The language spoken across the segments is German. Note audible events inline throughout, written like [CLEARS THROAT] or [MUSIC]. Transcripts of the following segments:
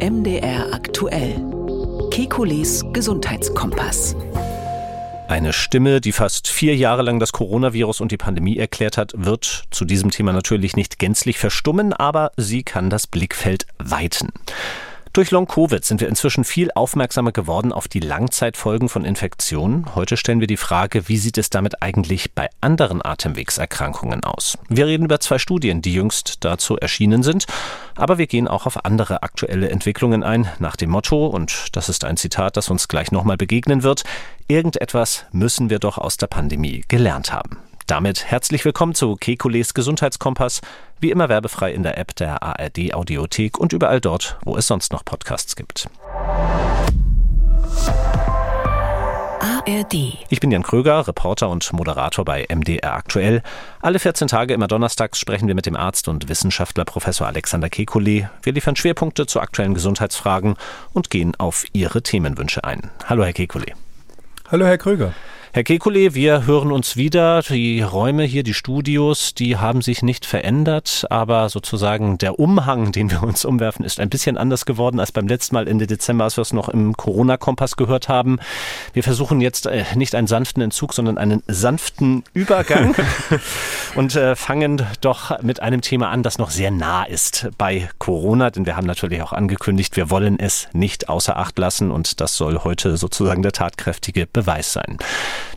MDR aktuell. Kekules Gesundheitskompass. Eine Stimme, die fast vier Jahre lang das Coronavirus und die Pandemie erklärt hat, wird zu diesem Thema natürlich nicht gänzlich verstummen, aber sie kann das Blickfeld weiten. Durch Long-Covid sind wir inzwischen viel aufmerksamer geworden auf die Langzeitfolgen von Infektionen. Heute stellen wir die Frage, wie sieht es damit eigentlich bei anderen Atemwegserkrankungen aus? Wir reden über zwei Studien, die jüngst dazu erschienen sind, aber wir gehen auch auf andere aktuelle Entwicklungen ein, nach dem Motto, und das ist ein Zitat, das uns gleich nochmal begegnen wird, irgendetwas müssen wir doch aus der Pandemie gelernt haben. Damit herzlich willkommen zu Kekules Gesundheitskompass, wie immer werbefrei in der App der ARD Audiothek und überall dort, wo es sonst noch Podcasts gibt. ARD. Ich bin Jan Kröger, Reporter und Moderator bei MDR Aktuell. Alle 14 Tage immer donnerstags sprechen wir mit dem Arzt und Wissenschaftler Professor Alexander Kekulé. Wir liefern Schwerpunkte zu aktuellen Gesundheitsfragen und gehen auf Ihre Themenwünsche ein. Hallo, Herr Kekulé. Hallo, Herr Kröger. Herr Kekulé, wir hören uns wieder. Die Räume hier, die Studios, die haben sich nicht verändert, aber sozusagen der Umhang, den wir uns umwerfen, ist ein bisschen anders geworden als beim letzten Mal Ende Dezember, als wir es noch im Corona-Kompass gehört haben. Wir versuchen jetzt äh, nicht einen sanften Entzug, sondern einen sanften Übergang [LAUGHS] und äh, fangen doch mit einem Thema an, das noch sehr nah ist bei Corona, denn wir haben natürlich auch angekündigt, wir wollen es nicht außer Acht lassen und das soll heute sozusagen der tatkräftige Beweis sein.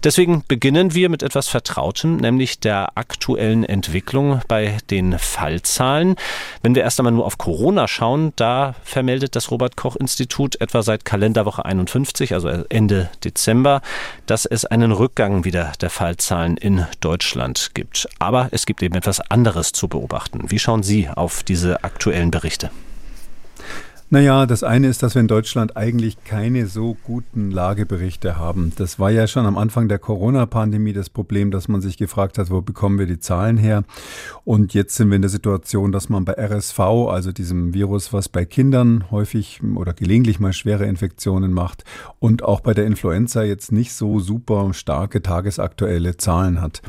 Deswegen beginnen wir mit etwas Vertrautem, nämlich der aktuellen Entwicklung bei den Fallzahlen. Wenn wir erst einmal nur auf Corona schauen, da vermeldet das Robert Koch Institut etwa seit Kalenderwoche 51, also Ende Dezember, dass es einen Rückgang wieder der Fallzahlen in Deutschland gibt. Aber es gibt eben etwas anderes zu beobachten. Wie schauen Sie auf diese aktuellen Berichte? Naja, das eine ist, dass wir in Deutschland eigentlich keine so guten Lageberichte haben. Das war ja schon am Anfang der Corona-Pandemie das Problem, dass man sich gefragt hat, wo bekommen wir die Zahlen her? Und jetzt sind wir in der Situation, dass man bei RSV, also diesem Virus, was bei Kindern häufig oder gelegentlich mal schwere Infektionen macht, und auch bei der Influenza jetzt nicht so super starke tagesaktuelle Zahlen hat.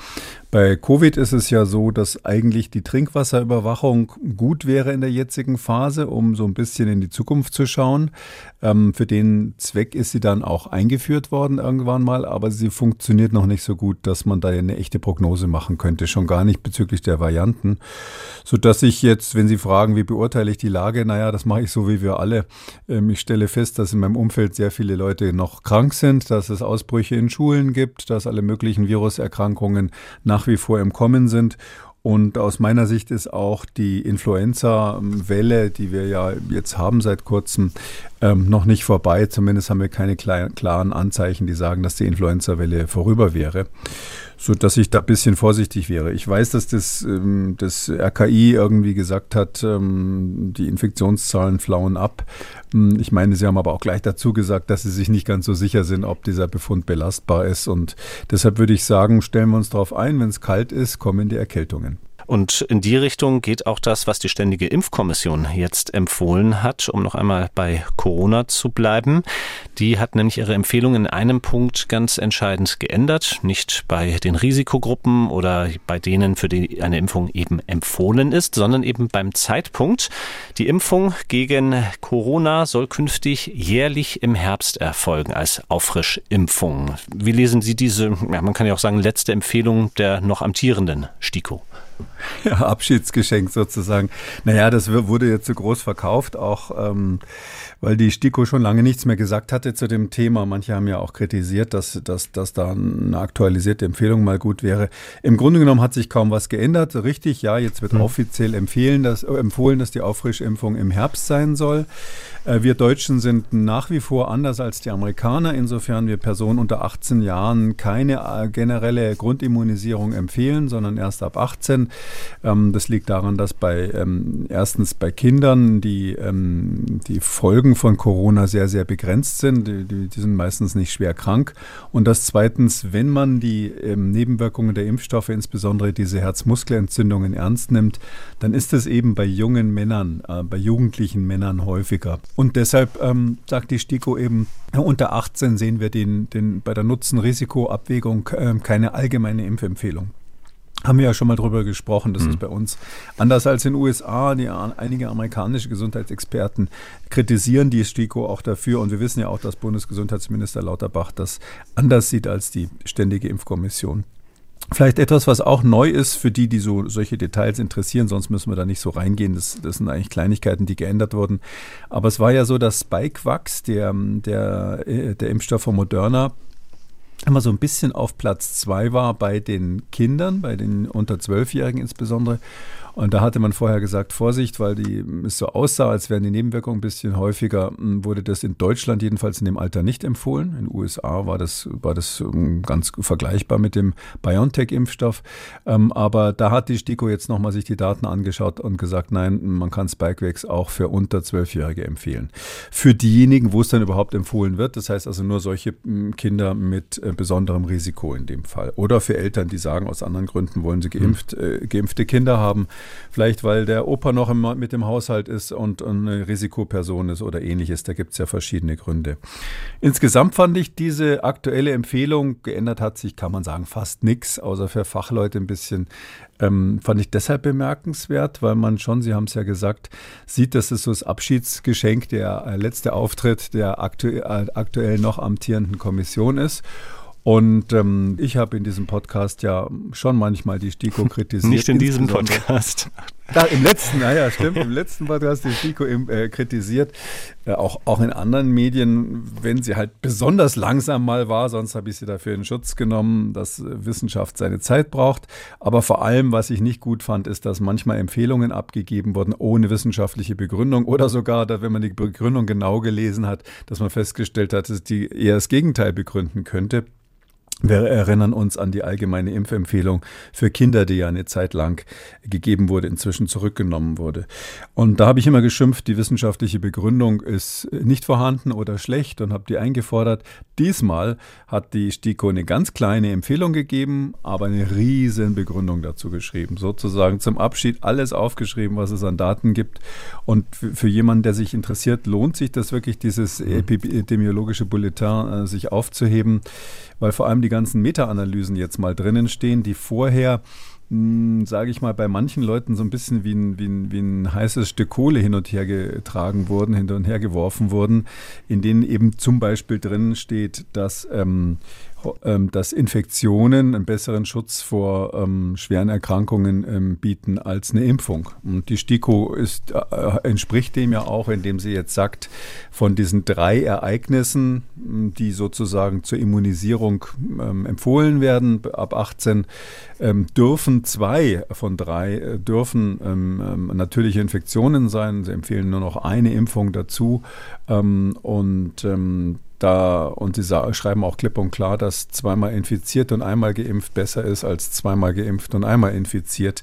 Bei Covid ist es ja so, dass eigentlich die Trinkwasserüberwachung gut wäre in der jetzigen Phase, um so ein bisschen in die Zukunft zu schauen. Ähm, für den Zweck ist sie dann auch eingeführt worden irgendwann mal, aber sie funktioniert noch nicht so gut, dass man da eine echte Prognose machen könnte, schon gar nicht bezüglich der Varianten. Sodass ich jetzt, wenn Sie fragen, wie beurteile ich die Lage, naja, das mache ich so wie wir alle. Ähm, ich stelle fest, dass in meinem Umfeld sehr viele Leute noch krank sind, dass es Ausbrüche in Schulen gibt, dass alle möglichen Viruserkrankungen nach nach wie vor im Kommen sind. Und aus meiner Sicht ist auch die Influenza-Welle, die wir ja jetzt haben seit kurzem, ähm, noch nicht vorbei. Zumindest haben wir keine klaren Anzeichen, die sagen, dass die Influenza-Welle vorüber wäre so dass ich da ein bisschen vorsichtig wäre. Ich weiß, dass das, ähm, das RKI irgendwie gesagt hat, ähm, die Infektionszahlen flauen ab. Hm, ich meine, Sie haben aber auch gleich dazu gesagt, dass Sie sich nicht ganz so sicher sind, ob dieser Befund belastbar ist. Und deshalb würde ich sagen, stellen wir uns darauf ein, wenn es kalt ist, kommen die Erkältungen. Und in die Richtung geht auch das, was die Ständige Impfkommission jetzt empfohlen hat, um noch einmal bei Corona zu bleiben. Die hat nämlich ihre Empfehlung in einem Punkt ganz entscheidend geändert. Nicht bei den Risikogruppen oder bei denen, für die eine Impfung eben empfohlen ist, sondern eben beim Zeitpunkt. Die Impfung gegen Corona soll künftig jährlich im Herbst erfolgen als Auffrischimpfung. Wie lesen Sie diese, ja, man kann ja auch sagen, letzte Empfehlung der noch amtierenden STIKO? [LAUGHS] Ja, Abschiedsgeschenk sozusagen. Naja, das wurde jetzt so groß verkauft, auch ähm, weil die STIKO schon lange nichts mehr gesagt hatte zu dem Thema. Manche haben ja auch kritisiert, dass, dass, dass da eine aktualisierte Empfehlung mal gut wäre. Im Grunde genommen hat sich kaum was geändert. Richtig, ja, jetzt wird mhm. offiziell empfehlen, dass, äh, empfohlen, dass die Auffrischimpfung im Herbst sein soll. Äh, wir Deutschen sind nach wie vor anders als die Amerikaner, insofern wir Personen unter 18 Jahren keine äh, generelle Grundimmunisierung empfehlen, sondern erst ab 18. Ähm, das liegt daran, dass bei ähm, erstens bei Kindern die, ähm, die Folgen von Corona sehr, sehr begrenzt sind. Die, die, sind meistens nicht schwer krank. Und dass zweitens, wenn man die Nebenwirkungen der Impfstoffe, insbesondere diese Herzmuskelentzündungen, ernst nimmt, dann ist es eben bei jungen Männern, äh, bei jugendlichen Männern häufiger. Und deshalb ähm, sagt die STIKO eben, unter 18 sehen wir den, den bei der Nutzen-Risiko-Abwägung äh, keine allgemeine Impfempfehlung. Haben wir ja schon mal drüber gesprochen. Das mhm. ist bei uns anders als in den USA. Die, einige amerikanische Gesundheitsexperten kritisieren die STIKO auch dafür. Und wir wissen ja auch, dass Bundesgesundheitsminister Lauterbach das anders sieht als die Ständige Impfkommission. Vielleicht etwas, was auch neu ist für die, die so solche Details interessieren, sonst müssen wir da nicht so reingehen. Das, das sind eigentlich Kleinigkeiten, die geändert wurden. Aber es war ja so, dass Spikevax, der, der, äh, der Impfstoff von Moderna, immer so ein bisschen auf Platz zwei war bei den Kindern, bei den unter Zwölfjährigen insbesondere. Und da hatte man vorher gesagt, Vorsicht, weil die, es so aussah, als wären die Nebenwirkungen ein bisschen häufiger, hm, wurde das in Deutschland jedenfalls in dem Alter nicht empfohlen. In den USA war das, war das hm, ganz vergleichbar mit dem BioNTech-Impfstoff. Ähm, aber da hat die STIKO jetzt nochmal sich die Daten angeschaut und gesagt, nein, man kann Spikevax auch für unter Zwölfjährige empfehlen. Für diejenigen, wo es dann überhaupt empfohlen wird, das heißt also nur solche hm, Kinder mit äh, besonderem Risiko in dem Fall. Oder für Eltern, die sagen, aus anderen Gründen wollen sie geimpft, äh, geimpfte Kinder haben. Vielleicht, weil der Opa noch im, mit dem Haushalt ist und eine Risikoperson ist oder ähnliches. Da gibt es ja verschiedene Gründe. Insgesamt fand ich diese aktuelle Empfehlung, geändert hat sich, kann man sagen, fast nichts, außer für Fachleute ein bisschen. Ähm, fand ich deshalb bemerkenswert, weil man schon, Sie haben es ja gesagt, sieht, dass es so das Abschiedsgeschenk, der äh, letzte Auftritt der aktu äh, aktuell noch amtierenden Kommission ist. Und ähm, ich habe in diesem Podcast ja schon manchmal die STIKO [LAUGHS] kritisiert. Nicht in diesem Podcast. [LAUGHS] Da, Im letzten, naja, stimmt, im letzten Podcast die STIKO im, äh, kritisiert. Äh, auch, auch in anderen Medien, wenn sie halt besonders langsam mal war, sonst habe ich sie dafür in Schutz genommen, dass Wissenschaft seine Zeit braucht. Aber vor allem, was ich nicht gut fand, ist, dass manchmal Empfehlungen abgegeben wurden ohne wissenschaftliche Begründung oder sogar, dass, wenn man die Begründung genau gelesen hat, dass man festgestellt hat, dass die eher das Gegenteil begründen könnte. Wir erinnern uns an die allgemeine Impfempfehlung für Kinder, die ja eine Zeit lang gegeben wurde, inzwischen zurückgenommen wurde. Und da habe ich immer geschimpft, die wissenschaftliche Begründung ist nicht vorhanden oder schlecht und habe die eingefordert. Diesmal hat die STIKO eine ganz kleine Empfehlung gegeben, aber eine riesen Begründung dazu geschrieben. Sozusagen zum Abschied alles aufgeschrieben, was es an Daten gibt. Und für jemanden, der sich interessiert, lohnt sich das wirklich, dieses mhm. epidemiologische Bulletin äh, sich aufzuheben weil vor allem die ganzen Meta-Analysen jetzt mal drinnen stehen, die vorher hm, sage ich mal, bei manchen Leuten so ein bisschen wie ein, wie, ein, wie ein heißes Stück Kohle hin und her getragen wurden, hin und her geworfen wurden, in denen eben zum Beispiel drin steht, dass ähm, dass Infektionen einen besseren Schutz vor ähm, schweren Erkrankungen ähm, bieten als eine Impfung. Und die STIKO ist, äh, entspricht dem ja auch, indem sie jetzt sagt, von diesen drei Ereignissen, die sozusagen zur Immunisierung ähm, empfohlen werden, ab 18, ähm, dürfen zwei von drei äh, dürfen ähm, natürliche Infektionen sein. Sie empfehlen nur noch eine Impfung dazu. und da, und sie schreiben auch klipp und klar, dass zweimal infiziert und einmal geimpft besser ist als zweimal geimpft und einmal infiziert.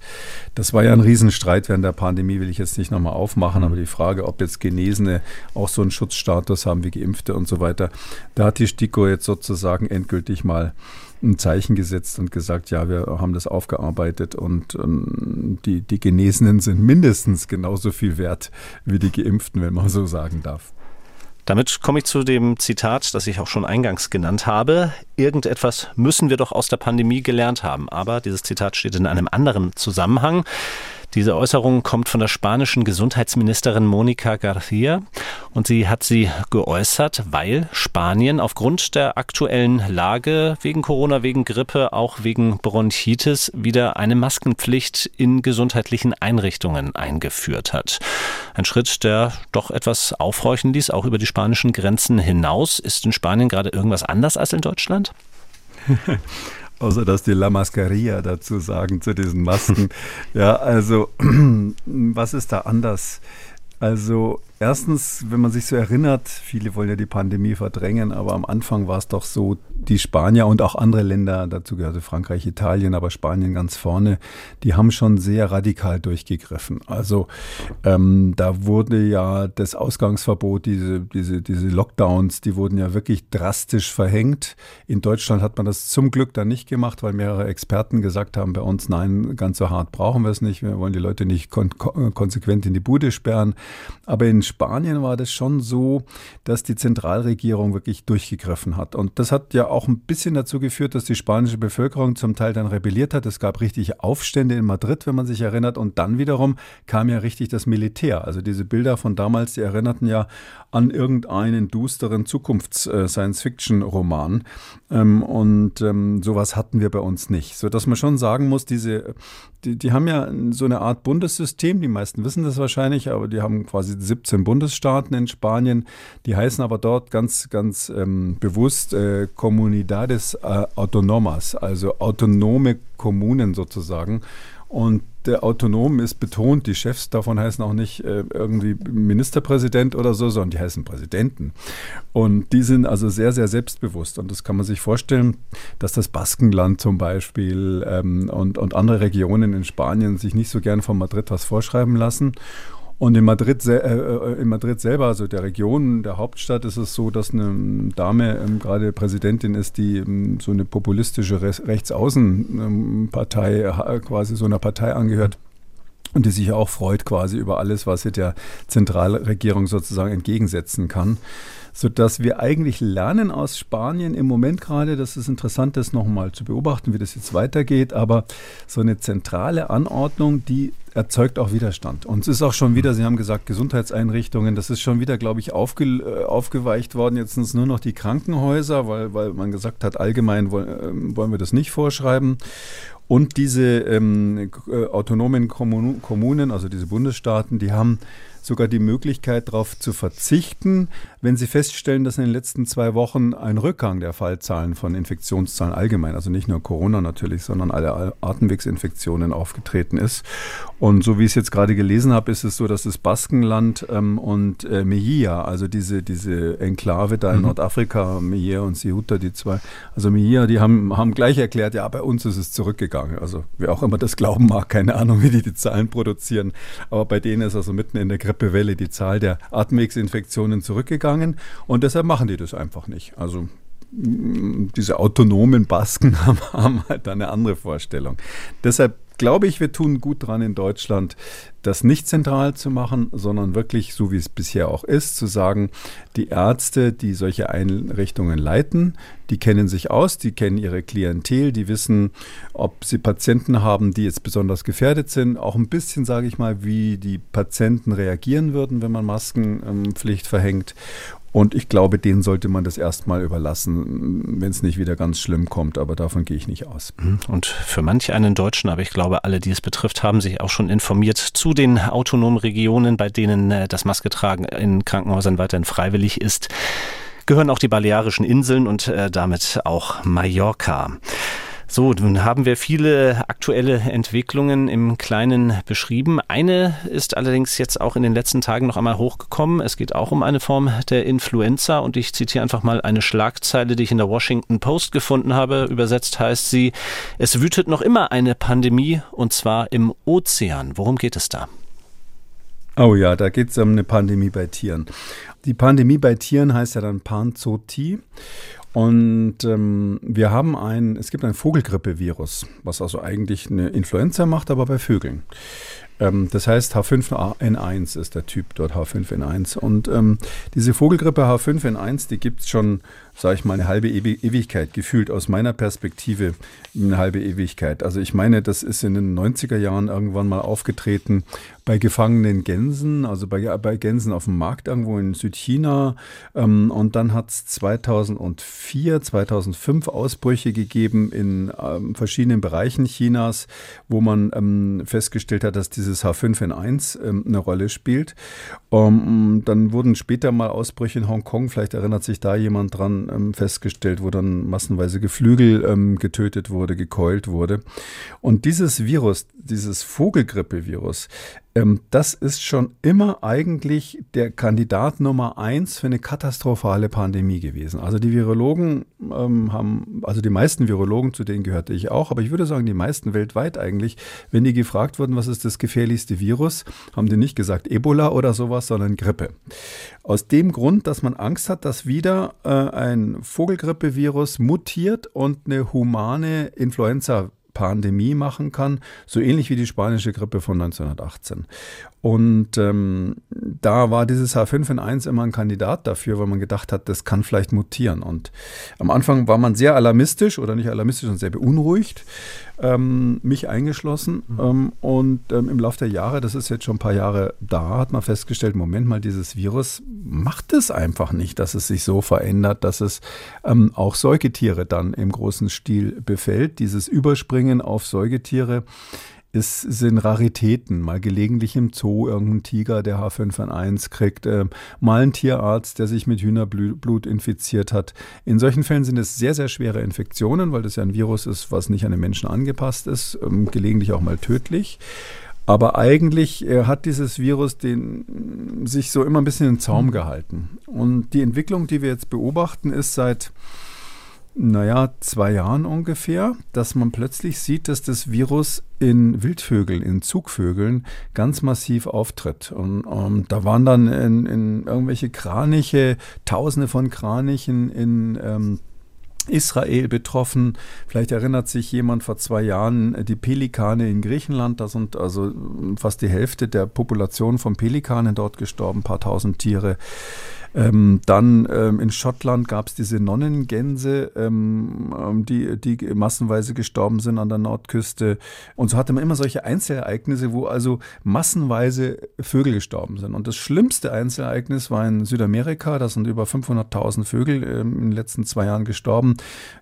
Das war ja ein Riesenstreit während der Pandemie, will ich jetzt nicht nochmal aufmachen, aber die Frage, ob jetzt Genesene auch so einen Schutzstatus haben wie Geimpfte und so weiter, da hat die STIKO jetzt sozusagen endgültig mal ein Zeichen gesetzt und gesagt, ja, wir haben das aufgearbeitet und ähm, die, die Genesenen sind mindestens genauso viel wert wie die Geimpften, wenn man so sagen darf. Damit komme ich zu dem Zitat, das ich auch schon eingangs genannt habe. Irgendetwas müssen wir doch aus der Pandemie gelernt haben. Aber dieses Zitat steht in einem anderen Zusammenhang. Diese Äußerung kommt von der spanischen Gesundheitsministerin Monica García und sie hat sie geäußert, weil Spanien aufgrund der aktuellen Lage wegen Corona, wegen Grippe, auch wegen Bronchitis wieder eine Maskenpflicht in gesundheitlichen Einrichtungen eingeführt hat. Ein Schritt, der doch etwas aufhorchen ließ, auch über die spanischen Grenzen hinaus. Ist in Spanien gerade irgendwas anders als in Deutschland? [LAUGHS] Außer dass die La Mascarilla dazu sagen zu diesen Masken. [LAUGHS] ja, also [CLEARS THROAT] was ist da anders? Also Erstens, wenn man sich so erinnert, viele wollen ja die Pandemie verdrängen, aber am Anfang war es doch so, die Spanier und auch andere Länder, dazu gehörte Frankreich, Italien, aber Spanien ganz vorne, die haben schon sehr radikal durchgegriffen. Also ähm, da wurde ja das Ausgangsverbot, diese, diese, diese Lockdowns, die wurden ja wirklich drastisch verhängt. In Deutschland hat man das zum Glück dann nicht gemacht, weil mehrere Experten gesagt haben, bei uns, nein, ganz so hart brauchen wir es nicht, wir wollen die Leute nicht kon konsequent in die Bude sperren. Aber in Spanien war das schon so, dass die Zentralregierung wirklich durchgegriffen hat. Und das hat ja auch ein bisschen dazu geführt, dass die spanische Bevölkerung zum Teil dann rebelliert hat. Es gab richtig Aufstände in Madrid, wenn man sich erinnert. Und dann wiederum kam ja richtig das Militär. Also diese Bilder von damals, die erinnerten ja an irgendeinen dusteren Zukunfts-Science-Fiction-Roman. Ähm, und ähm, sowas hatten wir bei uns nicht. So dass man schon sagen muss, diese, die, die haben ja so eine Art Bundessystem. Die meisten wissen das wahrscheinlich, aber die haben quasi 17 Bundesstaaten in Spanien. Die heißen aber dort ganz, ganz ähm, bewusst äh, Comunidades äh, Autonomas, also autonome Kommunen sozusagen. Und der Autonom ist betont, die Chefs davon heißen auch nicht äh, irgendwie Ministerpräsident oder so, sondern die heißen Präsidenten. Und die sind also sehr, sehr selbstbewusst. Und das kann man sich vorstellen, dass das Baskenland zum Beispiel ähm, und, und andere Regionen in Spanien sich nicht so gern von Madrid was vorschreiben lassen. Und in Madrid, äh, äh, in Madrid selber, also der Region, der Hauptstadt, ist es so, dass eine Dame ähm, gerade Präsidentin ist, die ähm, so eine populistische Re Rechtsaußenpartei, äh, quasi so einer Partei angehört. Und die sich auch freut quasi über alles, was sie der Zentralregierung sozusagen entgegensetzen kann sodass wir eigentlich lernen aus Spanien im Moment gerade, das ist interessant, das nochmal zu beobachten, wie das jetzt weitergeht, aber so eine zentrale Anordnung, die erzeugt auch Widerstand. Und es ist auch schon wieder, Sie haben gesagt, Gesundheitseinrichtungen, das ist schon wieder, glaube ich, aufge, äh, aufgeweicht worden. Jetzt sind es nur noch die Krankenhäuser, weil, weil man gesagt hat, allgemein wollen, äh, wollen wir das nicht vorschreiben. Und diese ähm, äh, autonomen Kommunen, also diese Bundesstaaten, die haben sogar die Möglichkeit darauf zu verzichten, wenn sie feststellen, dass in den letzten zwei Wochen ein Rückgang der Fallzahlen von Infektionszahlen allgemein, also nicht nur Corona natürlich, sondern alle Atemwegsinfektionen aufgetreten ist. Und so wie ich es jetzt gerade gelesen habe, ist es so, dass das Baskenland ähm, und äh, Mejia, also diese, diese Enklave da in mhm. Nordafrika, Mejia und Ceuta, die zwei, also Mejia, die haben, haben gleich erklärt, ja, bei uns ist es zurückgegangen. Also wer auch immer das glauben mag, keine Ahnung, wie die die Zahlen produzieren. Aber bei denen ist also mitten in der Grippewelle die Zahl der Atemwegsinfektionen zurückgegangen und deshalb machen die das einfach nicht. Also diese autonomen Basken [LAUGHS] haben, haben halt eine andere Vorstellung. Deshalb glaube ich, wir tun gut dran in Deutschland, das nicht zentral zu machen, sondern wirklich, so wie es bisher auch ist, zu sagen, die Ärzte, die solche Einrichtungen leiten, die kennen sich aus, die kennen ihre Klientel, die wissen, ob sie Patienten haben, die jetzt besonders gefährdet sind, auch ein bisschen, sage ich mal, wie die Patienten reagieren würden, wenn man Maskenpflicht verhängt. Und ich glaube, denen sollte man das erstmal überlassen, wenn es nicht wieder ganz schlimm kommt. Aber davon gehe ich nicht aus. Mhm. Und für manch einen Deutschen, aber ich glaube, alle, die es betrifft, haben sich auch schon informiert zu den autonomen Regionen, bei denen äh, das Masketragen in Krankenhäusern weiterhin freiwillig ist. Gehören auch die Balearischen Inseln und äh, damit auch Mallorca. So, nun haben wir viele aktuelle Entwicklungen im Kleinen beschrieben. Eine ist allerdings jetzt auch in den letzten Tagen noch einmal hochgekommen. Es geht auch um eine Form der Influenza und ich zitiere einfach mal eine Schlagzeile, die ich in der Washington Post gefunden habe. Übersetzt heißt sie, es wütet noch immer eine Pandemie und zwar im Ozean. Worum geht es da? Oh ja, da geht es um eine Pandemie bei Tieren. Die Pandemie bei Tieren heißt ja dann Panzotie und ähm, wir haben ein, es gibt ein Vogelgrippevirus, was also eigentlich eine Influenza macht, aber bei Vögeln. Ähm, das heißt, H5N1 ist der Typ dort, H5N1. Und ähm, diese Vogelgrippe H5N1, die gibt es schon sage ich mal, eine halbe Ewigkeit, gefühlt aus meiner Perspektive eine halbe Ewigkeit. Also ich meine, das ist in den 90er Jahren irgendwann mal aufgetreten bei gefangenen Gänsen, also bei, bei Gänsen auf dem Markt irgendwo in Südchina. Ähm, und dann hat es 2004, 2005 Ausbrüche gegeben in ähm, verschiedenen Bereichen Chinas, wo man ähm, festgestellt hat, dass dieses H5N1 ähm, eine Rolle spielt. Um, dann wurden später mal Ausbrüche in Hongkong, vielleicht erinnert sich da jemand dran, ähm, festgestellt, wo dann massenweise Geflügel ähm, getötet wurde, gekeult wurde. Und dieses Virus, dieses Vogelgrippevirus, ähm, das ist schon immer eigentlich der Kandidat Nummer eins für eine katastrophale Pandemie gewesen. Also die Virologen ähm, haben, also die meisten Virologen, zu denen gehörte ich auch, aber ich würde sagen, die meisten weltweit eigentlich, wenn die gefragt wurden, was ist das gefährlichste Virus, haben die nicht gesagt Ebola oder sowas, sondern Grippe. Aus dem Grund, dass man Angst hat, dass wieder äh, ein Vogelgrippevirus mutiert und eine humane Influenza Pandemie machen kann, so ähnlich wie die spanische Grippe von 1918. Und ähm, da war dieses H5N1 immer ein Kandidat dafür, weil man gedacht hat, das kann vielleicht mutieren. Und am Anfang war man sehr alarmistisch oder nicht alarmistisch, sondern sehr beunruhigt, ähm, mich eingeschlossen. Mhm. Ähm, und ähm, im Laufe der Jahre, das ist jetzt schon ein paar Jahre da, hat man festgestellt, Moment mal, dieses Virus macht es einfach nicht, dass es sich so verändert, dass es ähm, auch Säugetiere dann im großen Stil befällt. Dieses Überspringen auf Säugetiere es sind Raritäten. Mal gelegentlich im Zoo irgendein Tiger, der H5N1 kriegt, äh, mal ein Tierarzt, der sich mit Hühnerblut infiziert hat. In solchen Fällen sind es sehr, sehr schwere Infektionen, weil das ja ein Virus ist, was nicht an den Menschen angepasst ist, ähm, gelegentlich auch mal tödlich. Aber eigentlich äh, hat dieses Virus den, sich so immer ein bisschen in Zaum gehalten. Und die Entwicklung, die wir jetzt beobachten, ist seit naja, zwei Jahren ungefähr, dass man plötzlich sieht, dass das Virus in Wildvögeln, in Zugvögeln ganz massiv auftritt. Und um, ähm, da waren dann in, in, irgendwelche Kraniche, Tausende von Kranichen in ähm, Israel betroffen. Vielleicht erinnert sich jemand vor zwei Jahren die Pelikane in Griechenland. Da sind also fast die Hälfte der Population von Pelikanen dort gestorben, ein paar tausend Tiere. Ähm, dann ähm, in Schottland gab es diese Nonnengänse, ähm, ähm, die, die massenweise gestorben sind an der Nordküste. Und so hatte man immer solche Einzelereignisse, wo also massenweise Vögel gestorben sind. Und das schlimmste Einzelereignis war in Südamerika. Da sind über 500.000 Vögel ähm, in den letzten zwei Jahren gestorben.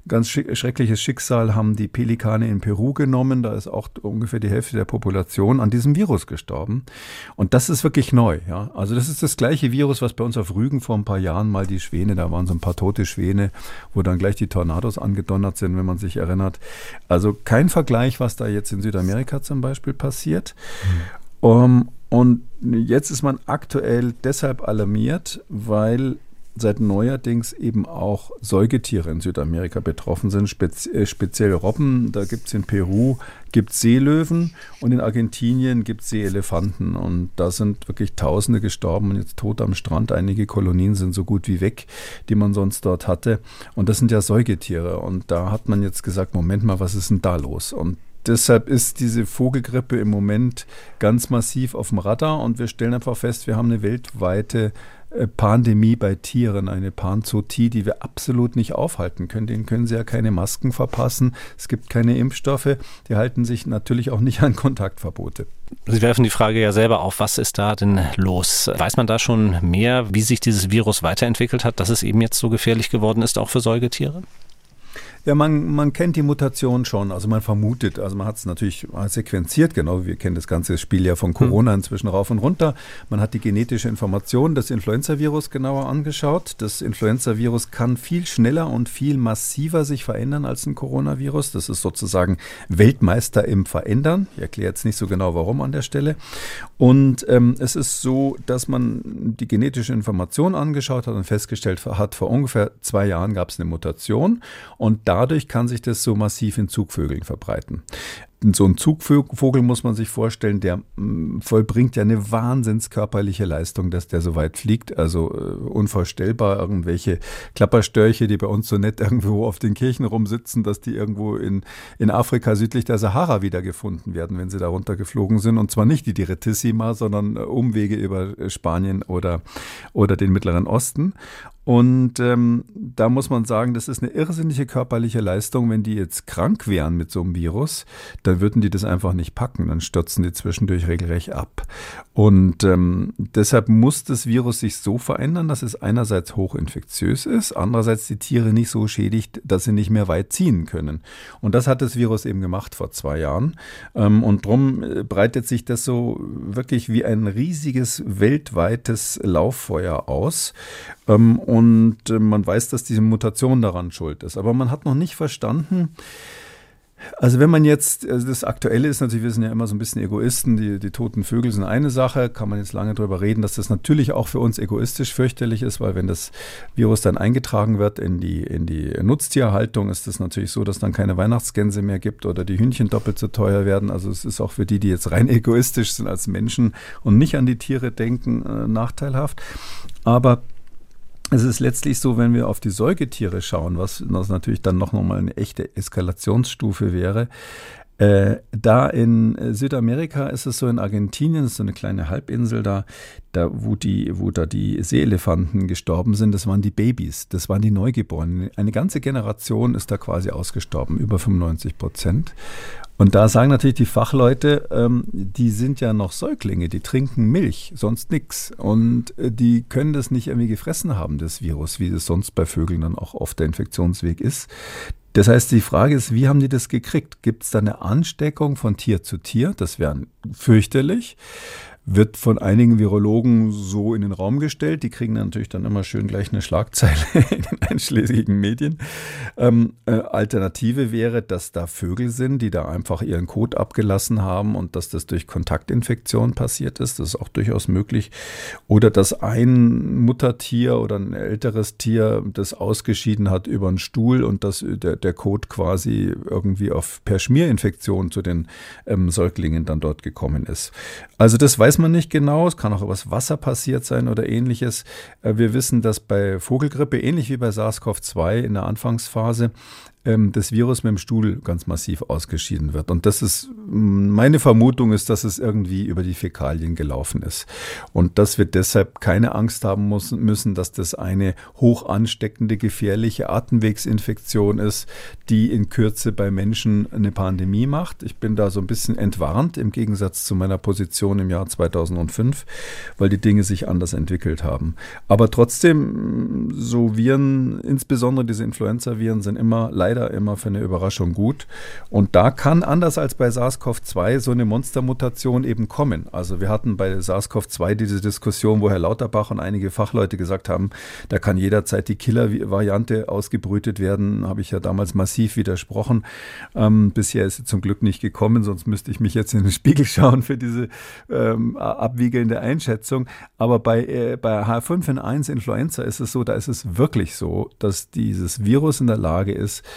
Ganz schreckliches Schicksal haben die Pelikane in Peru genommen. Da ist auch ungefähr die Hälfte der Population an diesem Virus gestorben. Und das ist wirklich neu. Ja? Also das ist das gleiche Virus, was bei uns auf Rügen Rügen vor ein paar Jahren mal die Schwäne, da waren so ein paar tote Schwäne, wo dann gleich die Tornados angedonnert sind, wenn man sich erinnert. Also kein Vergleich, was da jetzt in Südamerika zum Beispiel passiert. Mhm. Um, und jetzt ist man aktuell deshalb alarmiert, weil seit neuerdings eben auch Säugetiere in Südamerika betroffen sind, spezi äh, speziell Robben. Da gibt es in Peru gibt Seelöwen und in Argentinien gibt es Seeelefanten. Und da sind wirklich Tausende gestorben und jetzt tot am Strand. Einige Kolonien sind so gut wie weg, die man sonst dort hatte. Und das sind ja Säugetiere. Und da hat man jetzt gesagt, Moment mal, was ist denn da los? Und deshalb ist diese Vogelgrippe im Moment ganz massiv auf dem Radar und wir stellen einfach fest, wir haben eine weltweite Pandemie bei Tieren, eine Panzotie, die wir absolut nicht aufhalten können. Denen können sie ja keine Masken verpassen. Es gibt keine Impfstoffe. Die halten sich natürlich auch nicht an Kontaktverbote. Sie werfen die Frage ja selber auf, was ist da denn los? Weiß man da schon mehr, wie sich dieses Virus weiterentwickelt hat, dass es eben jetzt so gefährlich geworden ist, auch für Säugetiere? Ja, man, man kennt die Mutation schon, also man vermutet, also man hat es natürlich sequenziert, genau, wir kennen das ganze Spiel ja von Corona hm. inzwischen rauf und runter. Man hat die genetische Information des Influenza-Virus genauer angeschaut. Das Influenza-Virus kann viel schneller und viel massiver sich verändern als ein Coronavirus. Das ist sozusagen Weltmeister im Verändern. Ich erkläre jetzt nicht so genau, warum an der Stelle. Und ähm, es ist so, dass man die genetische Information angeschaut hat und festgestellt hat, vor ungefähr zwei Jahren gab es eine Mutation und da dadurch kann sich das so massiv in Zugvögeln verbreiten. So ein Zugvogel muss man sich vorstellen, der mm, vollbringt ja eine wahnsinns körperliche Leistung, dass der so weit fliegt. Also äh, unvorstellbar irgendwelche Klapperstörche, die bei uns so nett [LAUGHS] irgendwo auf den Kirchen rumsitzen, dass die irgendwo in, in Afrika südlich der Sahara wiedergefunden werden, wenn sie da runtergeflogen sind. Und zwar nicht die Direttissima, sondern äh, Umwege über äh, Spanien oder, oder den Mittleren Osten. Und ähm, da muss man sagen, das ist eine irrsinnige körperliche Leistung. Wenn die jetzt krank wären mit so einem Virus, dann würden die das einfach nicht packen. Dann stürzen die zwischendurch regelrecht ab. Und ähm, deshalb muss das Virus sich so verändern, dass es einerseits hochinfektiös ist, andererseits die Tiere nicht so schädigt, dass sie nicht mehr weit ziehen können. Und das hat das Virus eben gemacht vor zwei Jahren. Ähm, und darum äh, breitet sich das so wirklich wie ein riesiges weltweites Lauffeuer aus. Ähm, und äh, man weiß, dass diese Mutation daran schuld ist. Aber man hat noch nicht verstanden, also wenn man jetzt, also das Aktuelle ist natürlich, wir sind ja immer so ein bisschen Egoisten, die, die toten Vögel sind eine Sache, kann man jetzt lange darüber reden, dass das natürlich auch für uns egoistisch fürchterlich ist, weil wenn das Virus dann eingetragen wird in die, in die Nutztierhaltung, ist das natürlich so, dass dann keine Weihnachtsgänse mehr gibt oder die Hühnchen doppelt so teuer werden. Also es ist auch für die, die jetzt rein [LAUGHS] egoistisch sind als Menschen und nicht an die Tiere denken, äh, nachteilhaft. Aber es ist letztlich so, wenn wir auf die Säugetiere schauen, was, natürlich dann noch mal eine echte Eskalationsstufe wäre, Äh, da in äh, Südamerika ist es so, in Argentinien ist so eine kleine Halbinsel da, da wo, die, wo da die Seeelefanten gestorben sind, das waren die Babys, das waren die Neugeborenen. Eine ganze Generation ist da quasi ausgestorben, über 95 Prozent. Und da sagen natürlich die Fachleute, ähm, die sind ja noch Säuglinge, die trinken Milch, sonst nichts. Und äh, die können das nicht irgendwie gefressen haben, das Virus, wie es sonst bei Vögeln dann auch oft der Infektionsweg ist. Das heißt, die Frage ist, wie haben die das gekriegt? Gibt es da eine Ansteckung von Tier zu Tier? Das wäre fürchterlich wird von einigen Virologen so in den Raum gestellt. Die kriegen natürlich dann immer schön gleich eine Schlagzeile [LAUGHS] in den einschlägigen Medien. Ähm, äh, Alternative wäre, dass da Vögel sind, die da einfach ihren Kot abgelassen haben und dass das durch Kontaktinfektion passiert ist. Das ist auch durchaus möglich. Oder dass ein Muttertier oder ein älteres Tier das ausgeschieden hat über einen Stuhl und dass der, der Kot quasi irgendwie auf per Schmierinfektion zu den ähm, Säuglingen dann dort gekommen ist. Also das weiß man nicht genau. Es kann auch übers Wasser passiert sein oder ähnliches. Äh, wir wissen, dass bei Vogelgrippe, ähnlich wie bei SARS-CoV-2 in der Anfangsphase, ähm, das Virus mit dem Stuhl ganz massiv ausgeschieden wird. Und das ist, meine Vermutung ist, dass es irgendwie über die Fäkalien gelaufen ist. Und dass wir deshalb keine Angst haben müssen, dass das eine hoch ansteckende, gefährliche Atemwegsinfektion ist, die in Kürze bei Menschen eine Pandemie macht. Ich bin da so ein bisschen entwarnt im Gegensatz zu meiner Position im Jahr 2005, weil die Dinge sich anders entwickelt haben. Aber trotzdem, so Viren, insbesondere diese Influenza-Viren, sind immer leider leider immer für eine Überraschung gut. Und da kann anders als bei SARS-CoV-2 so eine Monstermutation eben kommen. Also wir hatten bei SARS-CoV-2 diese Diskussion, wo Herr Lauterbach und einige Fachleute gesagt haben, da kann jederzeit die Killer-Variante ausgebrütet werden. Habe ich ja damals massiv widersprochen. Ähm, bisher ist sie zum Glück nicht gekommen, sonst müsste ich mich jetzt in den Spiegel schauen für diese ähm, abwiegelnde Einschätzung. Aber bei, äh, bei H5N1 Influenza ist es so, da ist es wirklich so, dass dieses Virus in der Lage ist,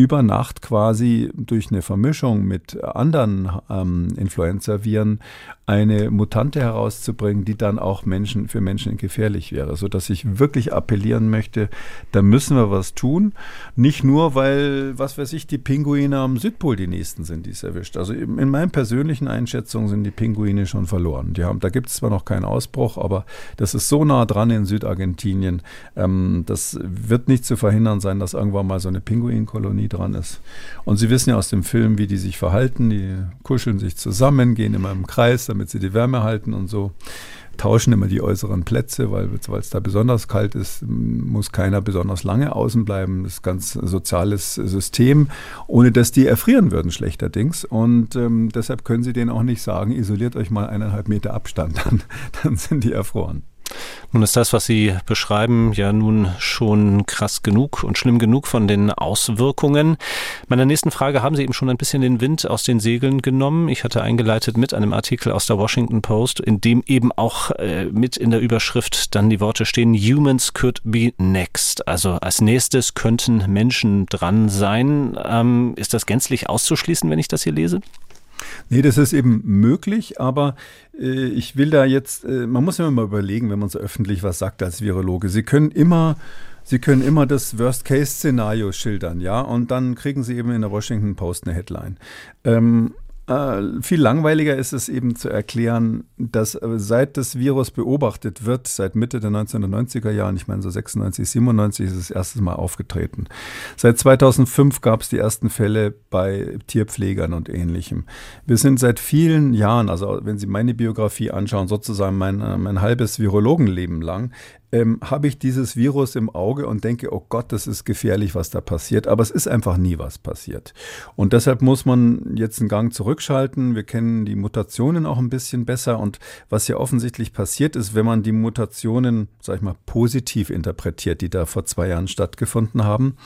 über Nacht quasi durch eine Vermischung mit anderen ähm, Influenza-Viren eine Mutante herauszubringen, die dann auch Menschen für Menschen gefährlich wäre, so dass ich wirklich appellieren möchte, da müssen wir was tun, nicht nur weil was weiß ich die Pinguine am Südpol die nächsten sind, die es erwischt. Also in meinen persönlichen Einschätzungen sind die Pinguine schon verloren. Die haben, da gibt es zwar noch keinen Ausbruch, aber das ist so nah dran in Südargentinien, ähm, das wird nicht zu verhindern sein, dass irgendwann mal so eine Pinguinkolonie dran ist. Und Sie wissen ja aus dem Film, wie die sich verhalten. Die kuscheln sich zusammen, gehen immer im Kreis, damit sie die Wärme halten und so. Tauschen immer die äußeren Plätze, weil es da besonders kalt ist, muss keiner besonders lange außen bleiben. Das ist ein ganz soziales System, ohne dass die erfrieren würden, schlechterdings. Und ähm, deshalb können Sie denen auch nicht sagen, isoliert euch mal eineinhalb Meter Abstand, [LAUGHS] dann, dann sind die erfroren. Nun ist das, was Sie beschreiben, ja nun schon krass genug und schlimm genug von den Auswirkungen. Meiner nächsten Frage haben Sie eben schon ein bisschen den Wind aus den Segeln genommen. Ich hatte eingeleitet mit einem Artikel aus der Washington Post, in dem eben auch äh, mit in der Überschrift dann die Worte stehen, Humans could be next. Also als nächstes könnten Menschen dran sein. Ähm, ist das gänzlich auszuschließen, wenn ich das hier lese? Nee, das ist eben möglich, aber äh, ich will da jetzt, äh, man muss immer mal überlegen, wenn man so öffentlich was sagt als Virologe. Sie können immer Sie können immer das Worst-Case-Szenario schildern, ja, und dann kriegen Sie eben in der Washington Post eine Headline. Ähm, äh, viel langweiliger ist es eben zu erklären, dass äh, seit das Virus beobachtet wird, seit Mitte der 1990er Jahre, ich meine so 96, 97 ist es das erste Mal aufgetreten. Seit 2005 gab es die ersten Fälle bei Tierpflegern und ähnlichem. Wir sind seit vielen Jahren, also wenn Sie meine Biografie anschauen, sozusagen mein, äh, mein halbes Virologenleben lang, ähm, habe ich dieses Virus im Auge und denke, oh Gott, das ist gefährlich, was da passiert. Aber es ist einfach nie was passiert. Und deshalb muss man jetzt einen Gang zurückschalten. Wir kennen die Mutationen auch ein bisschen besser. Und was hier offensichtlich passiert ist, wenn man die Mutationen, sag ich mal, positiv interpretiert, die da vor zwei Jahren stattgefunden haben,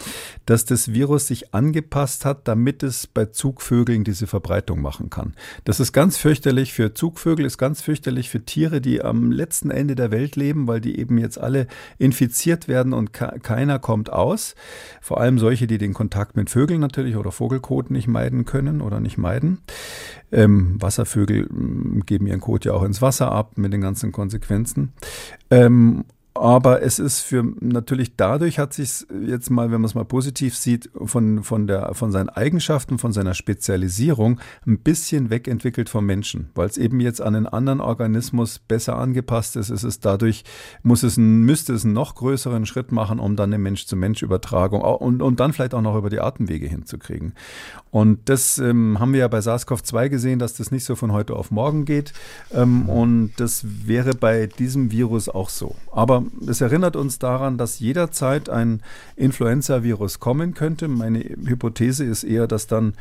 dass das Virus sich angepasst hat, damit es bei Zugvögeln diese Verbreitung machen kann. Das ist ganz fürchterlich für Zugvögel, ist ganz fürchterlich für Tiere, die am letzten Ende der Welt leben, weil die eben jetzt jetzt alle infiziert werden und keiner kommt aus. Vor allem solche, die den Kontakt mit Vögeln natürlich oder Vogelkot nicht meiden können oder nicht meiden. Ähm, Wasservögel mm, geben ihren Kot ja auch ins Wasser ab mit den ganzen Konsequenzen. Ähm, Aber es ist für natürlich dadurch hat sich jetzt mal, wenn man es mal positiv sieht, von, von, der, von seinen Eigenschaften, von seiner Spezialisierung ein bisschen wegentwickelt vom Menschen, weil es eben jetzt an einen anderen Organismus besser angepasst ist. Es ist dadurch, muss es müsste es einen noch größeren Schritt machen, um dann eine Mensch-zu-Mensch-Übertragung und, und dann vielleicht auch noch über die Atemwege hinzukriegen. Und das ähm, haben wir ja bei SARS-CoV-2 gesehen, dass das nicht so von heute auf morgen geht. Ähm, und das wäre bei diesem Virus auch so. Aber es erinnert uns daran, dass jederzeit ein Influenza-Virus kommen könnte. Meine Hypothese ist eher, dass dann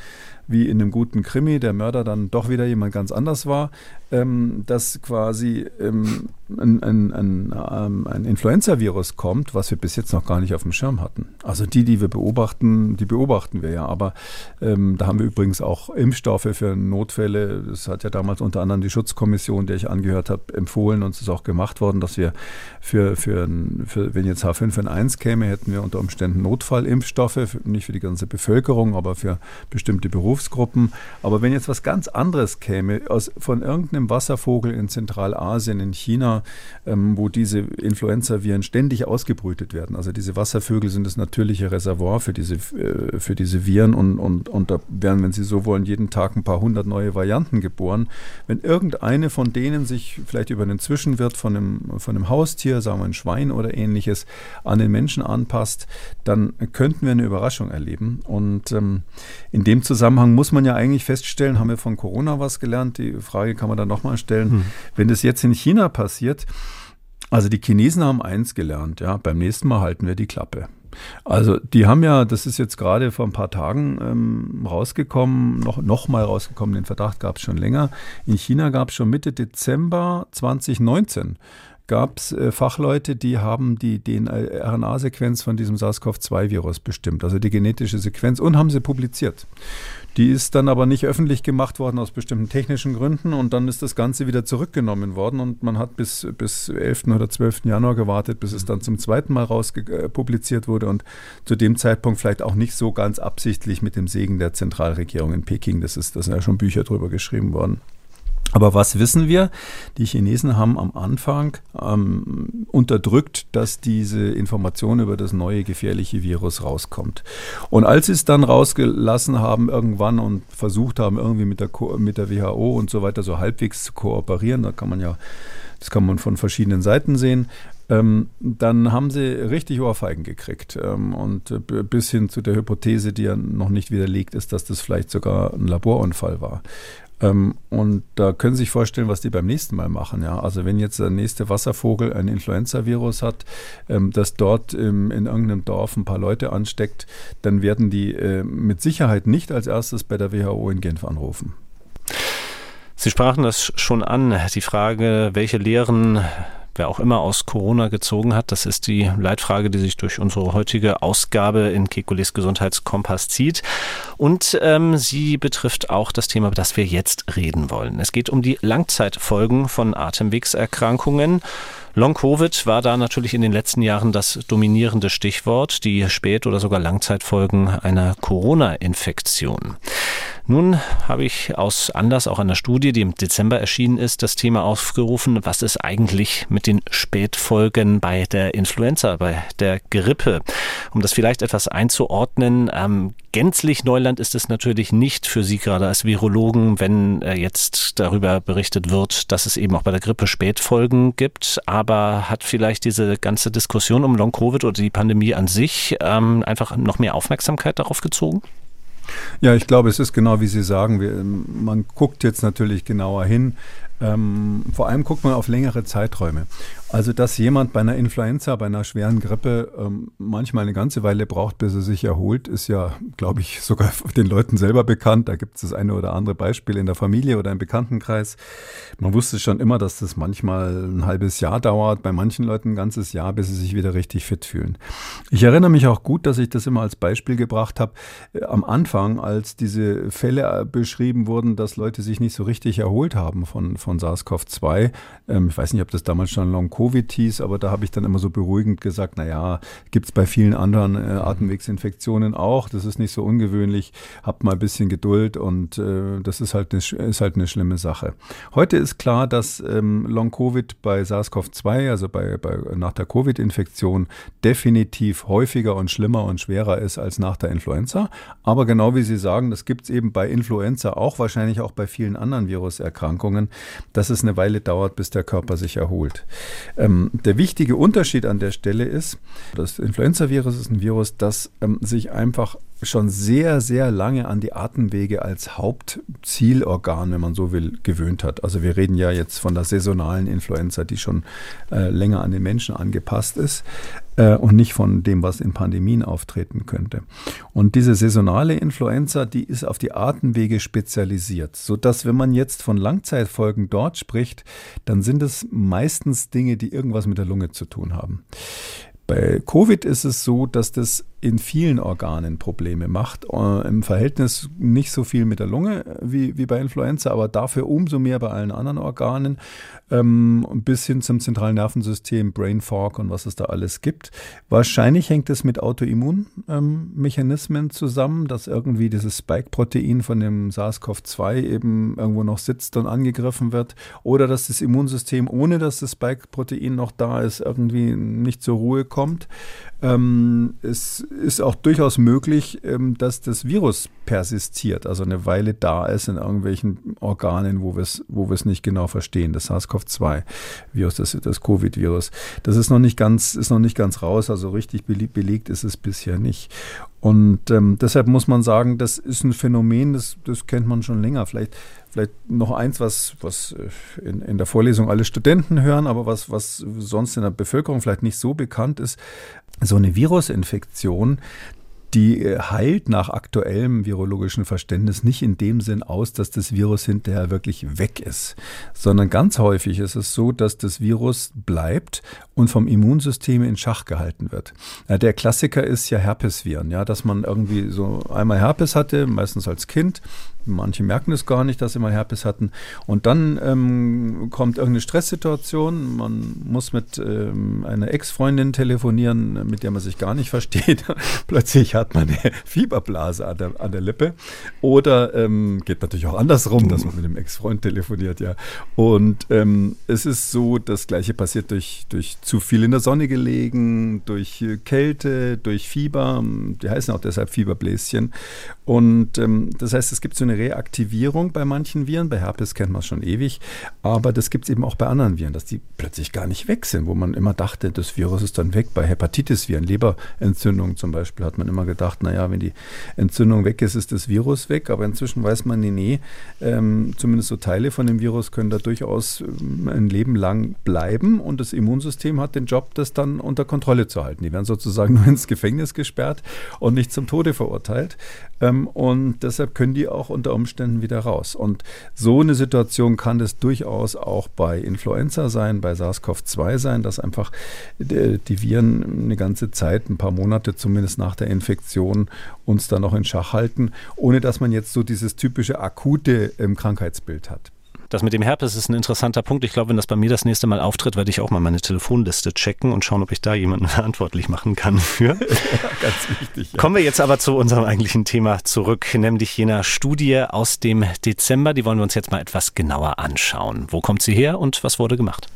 wie in einem guten Krimi der Mörder dann doch wieder jemand ganz anders war, ähm, dass quasi ähm, ein, ein, ein, ähm, ein Influenza-Virus kommt, was wir bis jetzt noch gar nicht auf dem Schirm hatten. Also die, die wir beobachten, die beobachten wir ja. Aber ähm, da haben wir übrigens auch Impfstoffe für Notfälle. Das hat ja damals unter anderem die Schutzkommission, der ich angehört habe, empfohlen und es ist auch gemacht worden, dass wir für, für, für wenn jetzt H5N1 käme, hätten wir unter Umständen Notfallimpfstoffe, nicht für die ganze Bevölkerung, aber für bestimmte Berufsgruppen. Aber wenn jetzt was ganz anderes käme, aus, von irgendeinem Wasservogel in Zentralasien, in China, ähm, wo diese Influenza-Viren ständig ausgebrütet werden. Also diese Wasservögel sind das natürliche Reservoir für diese, äh, für diese Viren und, und, und da werden, wenn Sie so wollen, jeden Tag ein paar hundert neue Varianten geboren. Wenn irgendeine von denen sich vielleicht über einen Zwischenwirt von einem, von einem Haustier, sagen wir ein Schwein oder ähnliches, an den Menschen anpasst, dann könnten wir eine Überraschung erleben. Und ähm, in dem Zusammenhang muss man ja eigentlich feststellen, haben wir von Corona was gelernt? Die Frage kann man dann nochmal stellen. Hm. Wenn das jetzt in China passiert, also die Chinesen haben eins gelernt, ja, beim nächsten Mal halten wir die Klappe. Also die haben ja, das ist jetzt gerade vor ein paar Tagen ähm, rausgekommen, noch, noch mal rausgekommen, den Verdacht gab es schon länger. In China gab es schon Mitte Dezember 2019 gab es äh, Fachleute, die haben die DNA-Sequenz von diesem SARS-CoV-2-Virus bestimmt, also die genetische Sequenz, und haben sie publiziert. Die ist dann aber nicht öffentlich gemacht worden aus bestimmten technischen Gründen und dann ist das Ganze wieder zurückgenommen worden und man hat bis, bis 11. oder 12. Januar gewartet, bis es dann zum zweiten Mal raus äh, publiziert wurde und zu dem Zeitpunkt vielleicht auch nicht so ganz absichtlich mit dem Segen der Zentralregierung in Peking. Das ist, das sind ja schon Bücher drüber geschrieben worden. Aber was wissen wir? Die Chinesen haben am Anfang ähm, unterdrückt, dass diese Information über das neue gefährliche Virus rauskommt. Und als sie es dann rausgelassen haben irgendwann und versucht haben, irgendwie mit der, mit der WHO und so weiter so halbwegs zu kooperieren, da kann man ja, das kann man von verschiedenen Seiten sehen, ähm, dann haben sie richtig Ohrfeigen gekriegt. Ähm, und äh, bis hin zu der Hypothese, die ja noch nicht widerlegt ist, dass das vielleicht sogar ein Laborunfall war. Ähm, und da können Sie sich vorstellen, was die beim nächsten Mal machen. Ja? Also wenn jetzt der nächste Wasservogel ein Influenza-Virus hat, ähm, das dort im, in irgendeinem Dorf ein paar Leute ansteckt, dann werden die äh, mit Sicherheit nicht als erstes bei der WHO in Genf anrufen. Sie sprachen das schon an, die Frage, welche Lehren wer auch immer aus Corona gezogen hat. Das ist die Leitfrage, die sich durch unsere heutige Ausgabe in Kekulis Gesundheitskompass zieht. Und ähm, sie betrifft auch das Thema, über das wir jetzt reden wollen. Es geht um die Langzeitfolgen von Atemwegserkrankungen. Long-Covid war da natürlich in den letzten Jahren das dominierende Stichwort, die Spät- oder sogar Langzeitfolgen einer Corona-Infektion. Nun habe ich aus Anlass auch einer Studie, die im Dezember erschienen ist, das Thema aufgerufen, was ist eigentlich mit den Spätfolgen bei der Influenza, bei der Grippe. Um das vielleicht etwas einzuordnen, ähm, gänzlich Neuland ist es natürlich nicht für Sie gerade als Virologen, wenn äh, jetzt darüber berichtet wird, dass es eben auch bei der Grippe Spätfolgen gibt. Aber hat vielleicht diese ganze Diskussion um Long-Covid oder die Pandemie an sich ähm, einfach noch mehr Aufmerksamkeit darauf gezogen? Ja, ich glaube, es ist genau wie Sie sagen. Wir, man guckt jetzt natürlich genauer hin. Ähm, vor allem guckt man auf längere Zeiträume. Also, dass jemand bei einer Influenza, bei einer schweren Grippe ähm, manchmal eine ganze Weile braucht, bis er sich erholt, ist ja, glaube ich, sogar [LAUGHS] den Leuten selber bekannt. Da gibt es das eine oder andere Beispiel in der Familie oder im Bekanntenkreis. Man wusste schon immer, dass das manchmal ein halbes Jahr dauert, bei manchen Leuten ein ganzes Jahr, bis sie sich wieder richtig fit fühlen. Ich erinnere mich auch gut, dass ich das immer als Beispiel gebracht habe. Äh, am Anfang, als diese Fälle äh, beschrieben wurden, dass Leute sich nicht so richtig erholt haben von, von SARS-CoV-2. Ähm, ich weiß nicht, ob das damals schon Long-Covid hieß, aber da habe ich dann immer so beruhigend gesagt, naja, gibt es bei vielen anderen äh, Atemwegsinfektionen auch. Das ist nicht so ungewöhnlich. Habt mal ein bisschen Geduld und äh, das ist halt, eine, ist halt eine schlimme Sache. Heute ist klar, dass ähm, Long-Covid bei SARS-CoV-2, also bei, bei, nach der Covid-Infektion, definitiv häufiger und schlimmer und schwerer ist als nach der Influenza. Aber genau wie Sie sagen, das gibt es eben bei Influenza auch, wahrscheinlich auch bei vielen anderen Viruserkrankungen, dass es eine Weile dauert, bis der Körper sich erholt. Ähm, der wichtige Unterschied an der Stelle ist, das Influenza-Virus ist ein Virus, das ähm, sich einfach schon sehr, sehr lange an die Atemwege als Hauptzielorgan, wenn man so will, gewöhnt hat. Also wir reden ja jetzt von der saisonalen Influenza, die schon äh, länger an den Menschen angepasst ist äh, und nicht von dem, was in Pandemien auftreten könnte. Und diese saisonale Influenza, die ist auf die Atemwege spezialisiert, sodass wenn man jetzt von Langzeitfolgen dort spricht, dann sind es meistens Dinge, die irgendwas mit der Lunge zu tun haben. Bei Covid ist es so, dass das in vielen Organen Probleme macht. Äh, Im Verhältnis nicht so viel mit der Lunge wie, wie bei Influenza, aber dafür umso mehr bei allen anderen Organen, ähm, bis hin zum zentralen Nervensystem, Brain Fog und was es da alles gibt. Wahrscheinlich hängt es mit Autoimmunmechanismen ähm, zusammen, dass irgendwie dieses Spike-Protein von dem SARS-CoV-2 eben irgendwo noch sitzt und angegriffen wird. Oder dass das Immunsystem, ohne dass das Spike-Protein noch da ist, irgendwie nicht zur Ruhe kommt. Ähm, es ist auch durchaus möglich, ähm, dass das Virus persistiert, also eine Weile da ist in irgendwelchen Organen, wo wir es wo nicht genau verstehen. Das SARS-CoV-2-Virus, das, das Covid-Virus. Das ist noch nicht ganz, ist noch nicht ganz raus, also richtig belegt ist es bisher nicht. Und ähm, deshalb muss man sagen, das ist ein Phänomen, das, das kennt man schon länger. Vielleicht, vielleicht noch eins, was, was äh, in, in der Vorlesung alle Studenten hören, aber was, was sonst in der Bevölkerung vielleicht nicht so bekannt ist so eine Virusinfektion, die äh, heilt nach aktuellem virologischen Verständnis nicht in dem Sinn aus, dass das Virus hinterher wirklich weg ist, sondern ganz häufig ist es so, dass das Virus bleibt und vom Immunsystem in Schach gehalten wird. Der Klassiker ist ja Herpesviren, ja, dass man irgendwie so einmal Herpes hatte, meistens als Kind, Manche merken es gar nicht, dass sie mal Herpes hatten. Und dann ähm, kommt irgendeine Stresssituation. Man muss mit ähm, einer Ex-Freundin telefonieren, mit der man sich gar nicht [LAUGHS] versteht. Plötzlich hat man eine [LAUGHS] Fieberblase an der, an der Lippe. Oder ähm, geht natürlich auch andersrum, dass man mit dem Ex-Freund telefoniert, ja. Und ähm, es ist so, das Gleiche passiert durch, durch zu viel in der Sonne gelegen, durch Kälte, durch Fieber. Die heißen auch deshalb Fieberbläschen. Und ähm, das heißt, es gibt so eine Reaktivierung bei manchen Viren. Bei Herpes kennt man es schon ewig. Aber das gibt es eben auch bei anderen Viren, dass die plötzlich gar nicht weg sind, wo man immer dachte, das Virus ist dann weg. Bei Hepatitis-Viren, Leberentzündung zum Beispiel, hat man immer gedacht, naja, wenn die Entzündung weg ist, ist das Virus weg. Aber inzwischen weiß man, nee, nee, ähm, zumindest so Teile von dem Virus können da durchaus ähm, ein Leben lang bleiben. Und das Immunsystem hat den Job, das dann unter Kontrolle zu halten. Die werden sozusagen [LAUGHS] nur ins Gefängnis gesperrt und nicht zum Tode verurteilt. Ähm, und deshalb können die auch unter Umständen wieder raus. Und so eine Situation kann es durchaus auch bei Influenza sein, bei SARS-CoV-2 sein, dass einfach die, die Viren eine ganze Zeit, ein paar Monate zumindest nach der Infektion, uns dann noch in Schach halten, ohne dass man jetzt so dieses typische akute ähm, Krankheitsbild hat. Das mit dem Herpes ist ein interessanter Punkt. Ich glaube, wenn das bei mir das nächste Mal auftritt, werde ich auch mal meine Telefonliste checken und schauen, ob ich da jemanden [LAUGHS] verantwortlich machen kann für. [LAUGHS] Ganz wichtig. Ja. Kommen wir jetzt aber zu unserem eigentlichen Thema zurück, nämlich jener Studie aus dem Dezember. Die wollen wir uns jetzt mal etwas genauer anschauen. Wo kommt sie her und was wurde gemacht?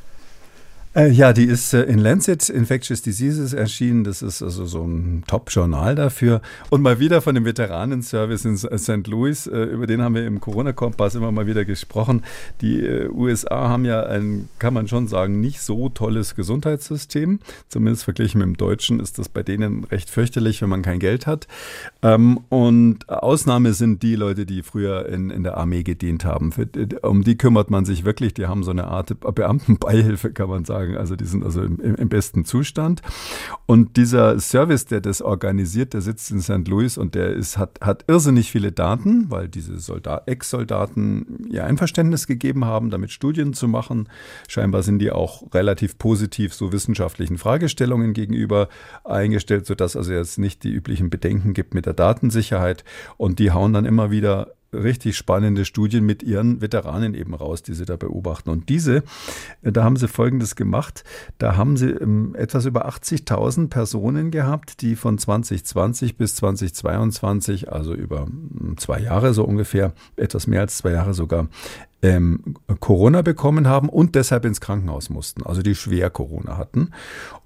Äh, ja, die ist äh, in Lancet Infectious Diseases erschienen. Das ist also so ein Top-Journal dafür. Und mal wieder von dem Veteranenservice in St. Louis. Äh, über den haben wir im Corona-Kompass immer mal wieder gesprochen. Die USA haben ja ein, kann man schon sagen, nicht so tolles Gesundheitssystem. Zumindest verglichen mit dem Deutschen ist das bei denen recht fürchterlich, wenn man kein Geld hat. Ähm, und Ausnahme sind die Leute, die früher in, in der Armee gedient haben. um die kümmert man sich wirklich. Die haben so eine Art Beamtenbeihilfe, kann man sagen sagen. Also die sind also im, im, besten Zustand. Und dieser Service, der das organisiert, der sitzt in St. Louis und der ist, hat, hat irrsinnig viele Daten, weil diese Ex-Soldaten ihr Einverständnis gegeben haben, damit Studien zu machen. Scheinbar sind die auch relativ positiv so wissenschaftlichen Fragestellungen gegenüber eingestellt, sodass also jetzt nicht die üblichen Bedenken gibt mit der Datensicherheit. Und die hauen dann immer wieder richtig spannende Studien mit ihren Veteranen eben raus, die sie da beobachten. Und diese, äh, da haben sie Folgendes gemacht. Da haben sie ähm, etwas über 80.000 Personen gehabt, die von 2020 bis 2022, also über hm, zwei Jahre so ungefähr, etwas mehr als zwei Jahre sogar, ähm, Corona bekommen haben und deshalb ins Krankenhaus mussten, also die schwer Corona hatten.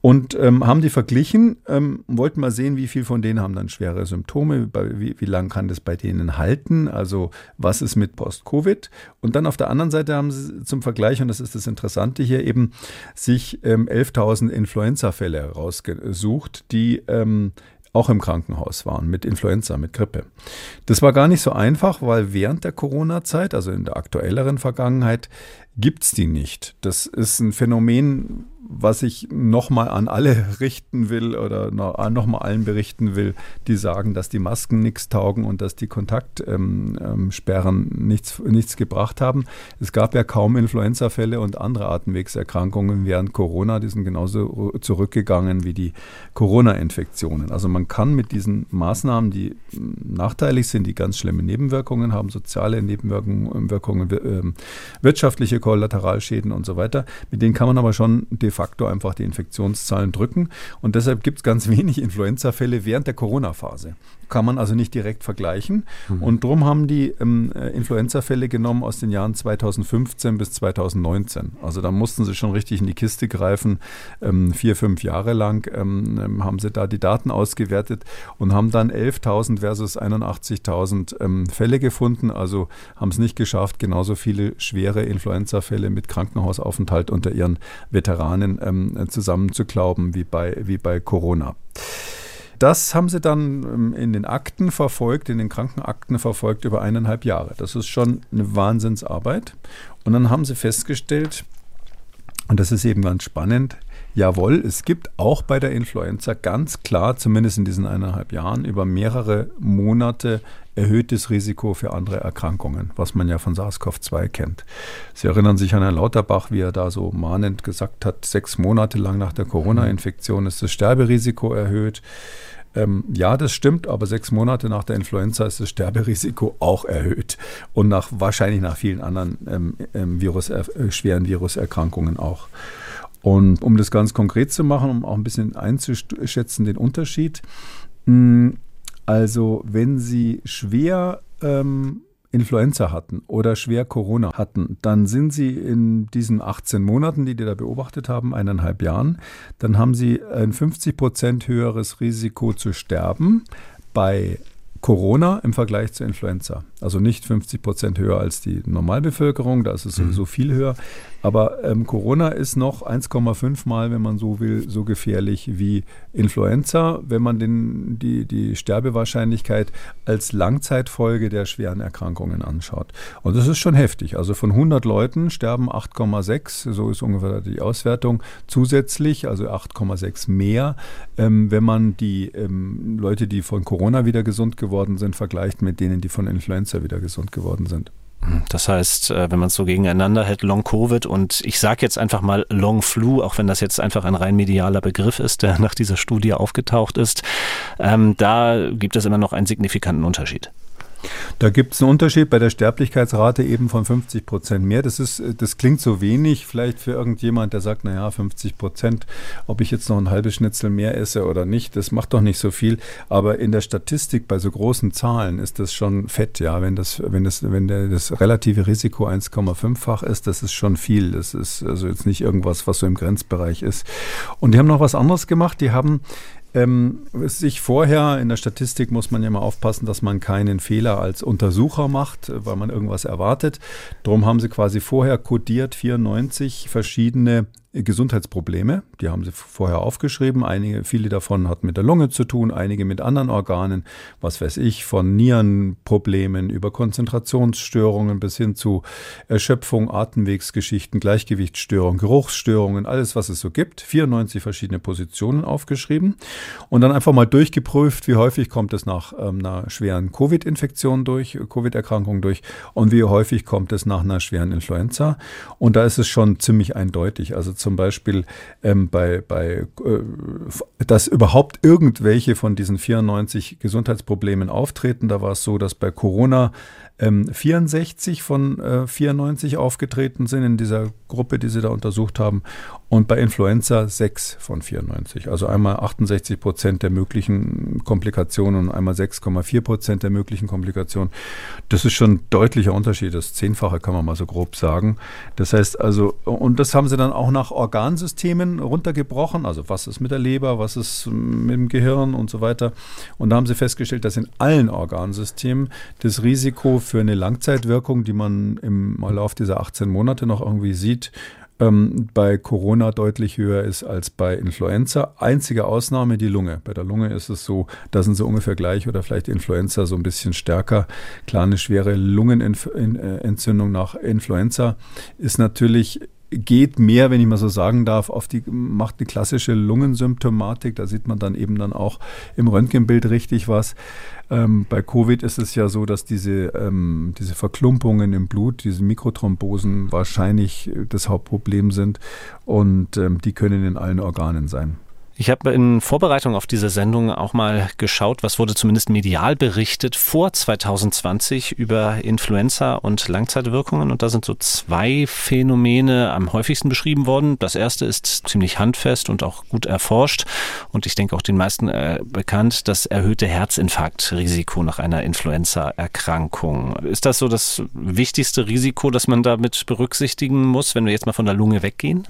Und ähm, haben die verglichen, ähm, wollten mal sehen, wie viel von denen haben dann schwere Symptome, wie, wie lange kann das bei denen halten, also was ist mit Post-Covid. Und dann auf der anderen Seite haben sie zum Vergleich, und das ist das Interessante hier, eben sich ähm, 11.000 Influenza-Fälle herausgesucht, die ähm, auch im Krankenhaus waren mit Influenza, mit Grippe. Das war gar nicht so einfach, weil während der Corona-Zeit, also in der aktuelleren Vergangenheit, gibt es die nicht. Das ist ein Phänomen, was ich nochmal an alle [LAUGHS] richten will oder nochmal allen berichten will, die sagen, dass die Masken nichts taugen und dass die Kontaktsperren ähm, ähm, nichts, nichts gebracht haben. Es gab ja kaum Influenza-Fälle und andere Atemwegserkrankungen während Corona, die sind genauso zurückgegangen wie die Corona-Infektionen. Also man kann mit diesen Maßnahmen, die hm, nachteilig sind, die ganz schlimme Nebenwirkungen haben, soziale Nebenwirkungen, ähm, wirtschaftliche Kollateralschäden und so weiter, mit denen kann man aber schon de facto einfach die Infektionszahlen drücken. Und deshalb gibt es ganz [LAUGHS] wenig Influenza-Fälle während der Corona-Phase. Kann man also nicht direkt vergleichen. Mhm. Und darum haben die ähm, äh, Influenza-Fälle genommen aus den Jahren 2015 bis 2019. Also da mussten sie schon richtig in die Kiste greifen. Ähm, vier, fünf Jahre lang ähm, ähm haben sie da die Daten ausgewertet und haben dann 11.000 versus 81.000 ähm, Fälle gefunden. Also haben es nicht geschafft, genauso viele schwere Influenza-Fälle mit Krankenhausaufenthalt unter ihren Veteranen ähm, zusammenzuklauben wie bei, wie bei Corona das haben sie dann ähm, in den Akten verfolgt, in den Krankenakten verfolgt über eineinhalb Jahre. Das ist schon eine Wahnsinnsarbeit. Und dann haben sie festgestellt, und das ist eben ganz spannend, jawohl, es gibt auch bei der Influenza ganz klar, zumindest in diesen eineinhalb Jahren, über mehrere Monate erhöhtes Risiko für andere Erkrankungen, was man ja von SARS-CoV-2 kennt. Sie erinnern sich an Herrn Lauterbach, wie er da so mahnend gesagt hat, sechs Monate lang nach der Corona-Infektion ist das Sterberisiko erhöht. Ähm, ja, das stimmt, aber sechs Monate nach der Influenza ist das Sterberisiko auch erhöht und nach, wahrscheinlich nach vielen anderen ähm, ähm Virus, äh, schweren Viruserkrankungen auch. Und um das ganz konkret zu machen, um auch ein bisschen einzuschätzen, den Unterschied. Mh, hm, also, wenn Sie schwer ähm, Influenza hatten oder schwer Corona hatten, dann sind sie in diesen 18 Monaten, die die da beobachtet haben, eineinhalb Jahren, dann haben sie ein 50 Prozent höheres Risiko zu sterben bei Corona im Vergleich zur Influenza. Also nicht 50 Prozent höher als die Normalbevölkerung, da ist es sowieso mhm. viel höher. Aber ähm, Corona ist noch 1,5 Mal, wenn man so will, so gefährlich wie Influenza, wenn man den, die, die Sterbewahrscheinlichkeit als Langzeitfolge der schweren Erkrankungen anschaut. Und das ist schon heftig. Also von 100 Leuten sterben 8,6, so ist ungefähr die Auswertung, zusätzlich, also 8,6 mehr, ähm, wenn man die ähm, Leute, die von Corona wieder gesund geworden sind, vergleicht mit denen, die von Influenza wieder gesund geworden sind. Das heißt, äh, wenn man es so gegeneinander hält, Long Covid und ich sage jetzt einfach mal Long Flu, auch wenn das jetzt einfach ein rein medialer Begriff ist, der [LAUGHS] nach dieser Studie aufgetaucht ist, ähm, da gibt es immer noch einen signifikanten Unterschied. Da gibt es einen Unterschied bei der Sterblichkeitsrate eben von 50 Prozent mehr. Das, ist, das klingt so wenig, vielleicht für irgendjemand, der sagt, naja, 50 Prozent, ob ich jetzt noch ein halbes Schnitzel mehr esse oder nicht, das macht doch nicht so viel. Aber in der Statistik bei so großen Zahlen ist das schon fett, ja. Wenn das, wenn das, wenn der, das relative Risiko 1,5-fach ist, das ist schon viel. Das ist also jetzt nicht irgendwas, was so im Grenzbereich ist. Und die haben noch was anderes gemacht. Die haben ähm, sich vorher in der Statistik muss man ja mal aufpassen, dass man keinen Fehler als Untersucher macht, weil man irgendwas erwartet. Darum haben sie quasi vorher kodiert 94 verschiedene Gesundheitsprobleme. Die haben sie vorher aufgeschrieben. Einige, viele davon hatten mit der Lunge zu tun, einige mit anderen Organen, was weiß ich, von Nierenproblemen über Konzentrationsstörungen bis hin zu Erschöpfung, Atemwegsgeschichten, Gleichgewichtsstörungen, Geruchsstörungen, alles, was es so gibt. 94 verschiedene Positionen aufgeschrieben und dann einfach mal durchgeprüft, wie häufig kommt es nach ähm, einer schweren Covid-Infektion durch, Covid-Erkrankung durch und wie häufig kommt es nach einer schweren Influenza. Und da ist es schon ziemlich eindeutig. Also zum Beispiel ähm, bei, bei äh, dass überhaupt irgendwelche von diesen 94 Gesundheitsproblemen auftreten. Da war es so, dass bei Corona ähm, 64 von äh, 94 aufgetreten sind in dieser Gruppe, die sie da untersucht haben. Und bei Influenza 6 von 94. Also einmal 68 Prozent der möglichen Komplikationen und einmal 6,4 Prozent der möglichen Komplikationen. Das ist schon ein deutlicher Unterschied. Das Zehnfache kann man mal so grob sagen. Das heißt also, und das haben sie dann auch nach Organsystemen runtergebrochen. Also was ist mit der Leber, was ist mit dem Gehirn und so weiter. Und da haben sie festgestellt, dass in allen Organsystemen das Risiko für eine Langzeitwirkung, die man im Lauf dieser 18 Monate noch irgendwie sieht, ähm, bei Corona deutlich höher ist als bei Influenza. Einzige Ausnahme die Lunge. Bei der Lunge ist es so, da sind sie ungefähr gleich oder vielleicht Influenza so ein bisschen stärker. Klar, eine schwere Lungenentzündung nach Influenza ist natürlich geht mehr, wenn ich mal so sagen darf, auf die, macht die klassische Lungensymptomatik. Da sieht man dann eben dann auch im Röntgenbild richtig was. Ähm, bei Covid ist es ja so, dass diese, ähm, diese Verklumpungen im Blut, diese Mikrothrombosen wahrscheinlich das Hauptproblem sind und ähm, die können in allen Organen sein. Ich habe in Vorbereitung auf diese Sendung auch mal geschaut, was wurde zumindest medial berichtet vor 2020 über Influenza und Langzeitwirkungen. Und da sind so zwei Phänomene am häufigsten beschrieben worden. Das erste ist ziemlich handfest und auch gut erforscht und ich denke auch den meisten äh, bekannt, das erhöhte Herzinfarktrisiko nach einer Influenza-Erkrankung. Ist das so das wichtigste Risiko, das man damit berücksichtigen muss, wenn wir jetzt mal von der Lunge weggehen?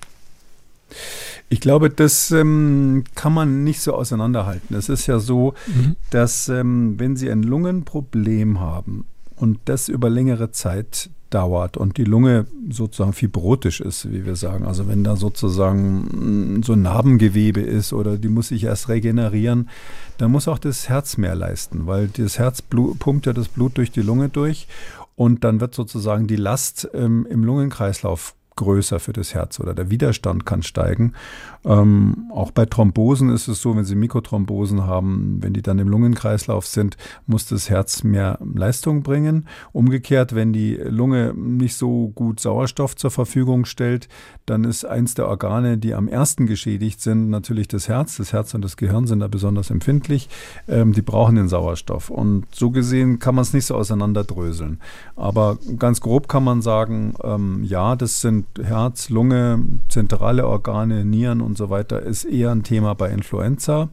Ich glaube, das ähm, kann man nicht so auseinanderhalten. Es ist ja so, mhm. dass ähm, wenn Sie ein Lungenproblem haben und das über längere Zeit dauert und die Lunge sozusagen fibrotisch ist, wie wir sagen, also wenn da sozusagen mm, so ein Narbengewebe ist oder die muss sich erst regenerieren, dann muss auch das Herz mehr leisten, weil das Herz pumpt ja das Blut durch die Lunge durch und dann wird sozusagen die Last ähm, im Lungenkreislauf größer für das Herz oder der Widerstand kann steigen. Ähm, auch bei Thrombosen ist es so, wenn Sie Mikrothrombosen haben, wenn die dann im Lungenkreislauf sind, muss das Herz mehr Leistung bringen. Umgekehrt, wenn die Lunge nicht so gut Sauerstoff zur Verfügung stellt, dann ist eins der Organe, die am ersten geschädigt sind, natürlich das Herz. Das Herz und das Gehirn sind da besonders empfindlich. Ähm, die brauchen den Sauerstoff. Und so gesehen kann man es nicht so auseinanderdröseln. Aber ganz grob kann man sagen, ähm, ja, das sind Herz, Lunge, zentrale Organe, Nieren und so weiter, ist eher ein Thema bei Influenza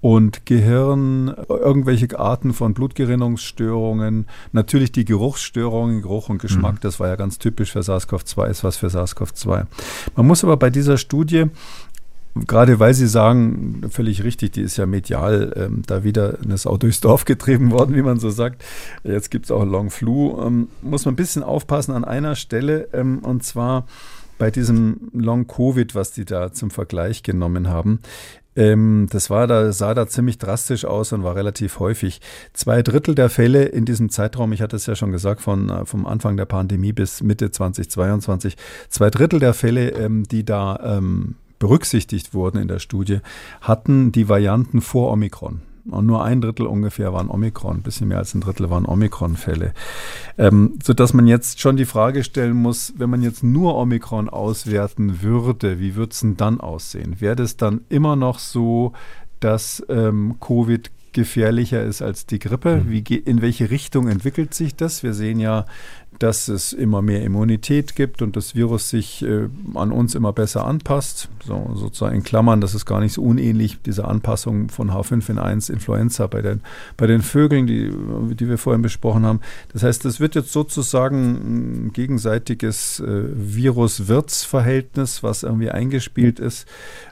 und Gehirn, irgendwelche Arten von Blutgerinnungsstörungen, natürlich die Geruchsstörungen, Geruch und Geschmack, mhm. das war ja ganz typisch für SARS-CoV-2, ist was für SARS-CoV-2. Man muss aber bei dieser Studie Gerade weil Sie sagen, völlig richtig, die ist ja medial ähm, da wieder eine Sau durchs Dorf [LAUGHS] getrieben worden, wie man so sagt. Jetzt gibt es auch Long Flu. Ähm, muss man ein bisschen aufpassen an einer Stelle, ähm, und zwar bei diesem Long Covid, was die da zum Vergleich genommen haben. Ähm, das war da, sah da ziemlich drastisch aus und war relativ häufig. Zwei Drittel der Fälle in diesem Zeitraum, ich hatte es ja schon gesagt, von, äh, vom Anfang der Pandemie bis Mitte 2022, zwei Drittel der Fälle, ähm, die da ähm, berücksichtigt wurden in der Studie, hatten die Varianten vor Omikron. Und nur ein Drittel ungefähr waren Omikron, ein bisschen mehr als ein Drittel waren Omikron-Fälle. Ähm, sodass man jetzt schon die Frage stellen muss, wenn man jetzt nur Omikron auswerten würde, wie würde es denn dann aussehen? Wäre das dann immer noch so, dass ähm, Covid gefährlicher ist als die Grippe? Mhm. Wie, in welche Richtung entwickelt sich das? Wir sehen ja dass es immer mehr Immunität gibt und das Virus sich äh, an uns immer besser anpasst. So, sozusagen in Klammern, das ist gar nicht so unähnlich, diese Anpassung von H5N1 Influenza bei den, bei den Vögeln, die, die wir vorhin besprochen haben. Das heißt, es wird jetzt sozusagen ein gegenseitiges äh, Virus-Wirts-Verhältnis, was irgendwie eingespielt ist.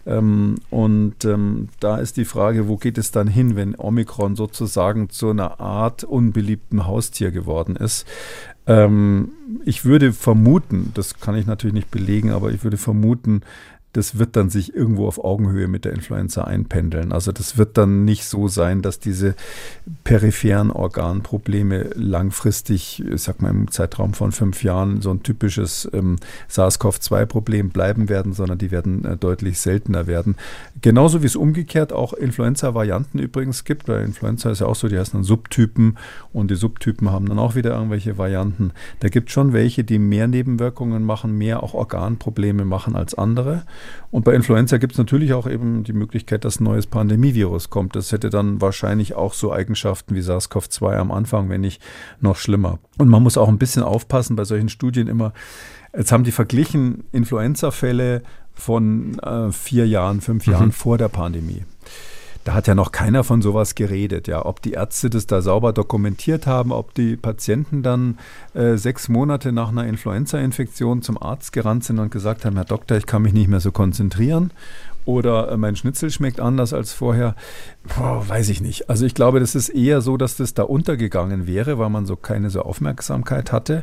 Ähm, und ähm, da ist die Frage, wo geht es dann hin, wenn Omikron sozusagen zu einer Art unbeliebten Haustier geworden ist? Ähm, ich würde vermuten, das kann ich natürlich nicht belegen, aber ich würde vermuten, das wird dann sich irgendwo auf Augenhöhe mit der Influenza einpendeln. Also das wird dann nicht so sein, dass diese peripheren Organprobleme langfristig, ich sag mal im Zeitraum von fünf Jahren, so ein typisches ähm, SARS-CoV-2-Problem bleiben werden, sondern die werden äh, deutlich seltener werden. Genauso wie es umgekehrt auch Influenza-Varianten übrigens gibt. Bei Influenza ist ja auch so, die heißen dann Subtypen und die Subtypen haben dann auch wieder irgendwelche Varianten. Da gibt es schon welche, die mehr Nebenwirkungen machen, mehr auch Organprobleme machen als andere. Und bei Influenza gibt es natürlich auch eben die Möglichkeit, dass ein neues Pandemievirus kommt. Das hätte dann wahrscheinlich auch so Eigenschaften wie SARS-CoV-2 am Anfang, wenn nicht noch schlimmer. Und man muss auch ein bisschen aufpassen bei solchen Studien immer. Jetzt haben die verglichen Influenza-Fälle von äh, vier Jahren, fünf mhm. Jahren vor der Pandemie da hat ja noch keiner von sowas geredet. Ja, ob die Ärzte das da sauber dokumentiert haben, ob die Patienten dann äh, sechs Monate nach einer Influenza-Infektion zum Arzt gerannt sind und gesagt haben, Herr Doktor, ich kann mich nicht mehr so konzentrieren oder äh, mein Schnitzel schmeckt anders als vorher, Boah, weiß ich nicht. Also ich glaube, das ist eher so, dass das da untergegangen wäre, weil man so keine so Aufmerksamkeit hatte.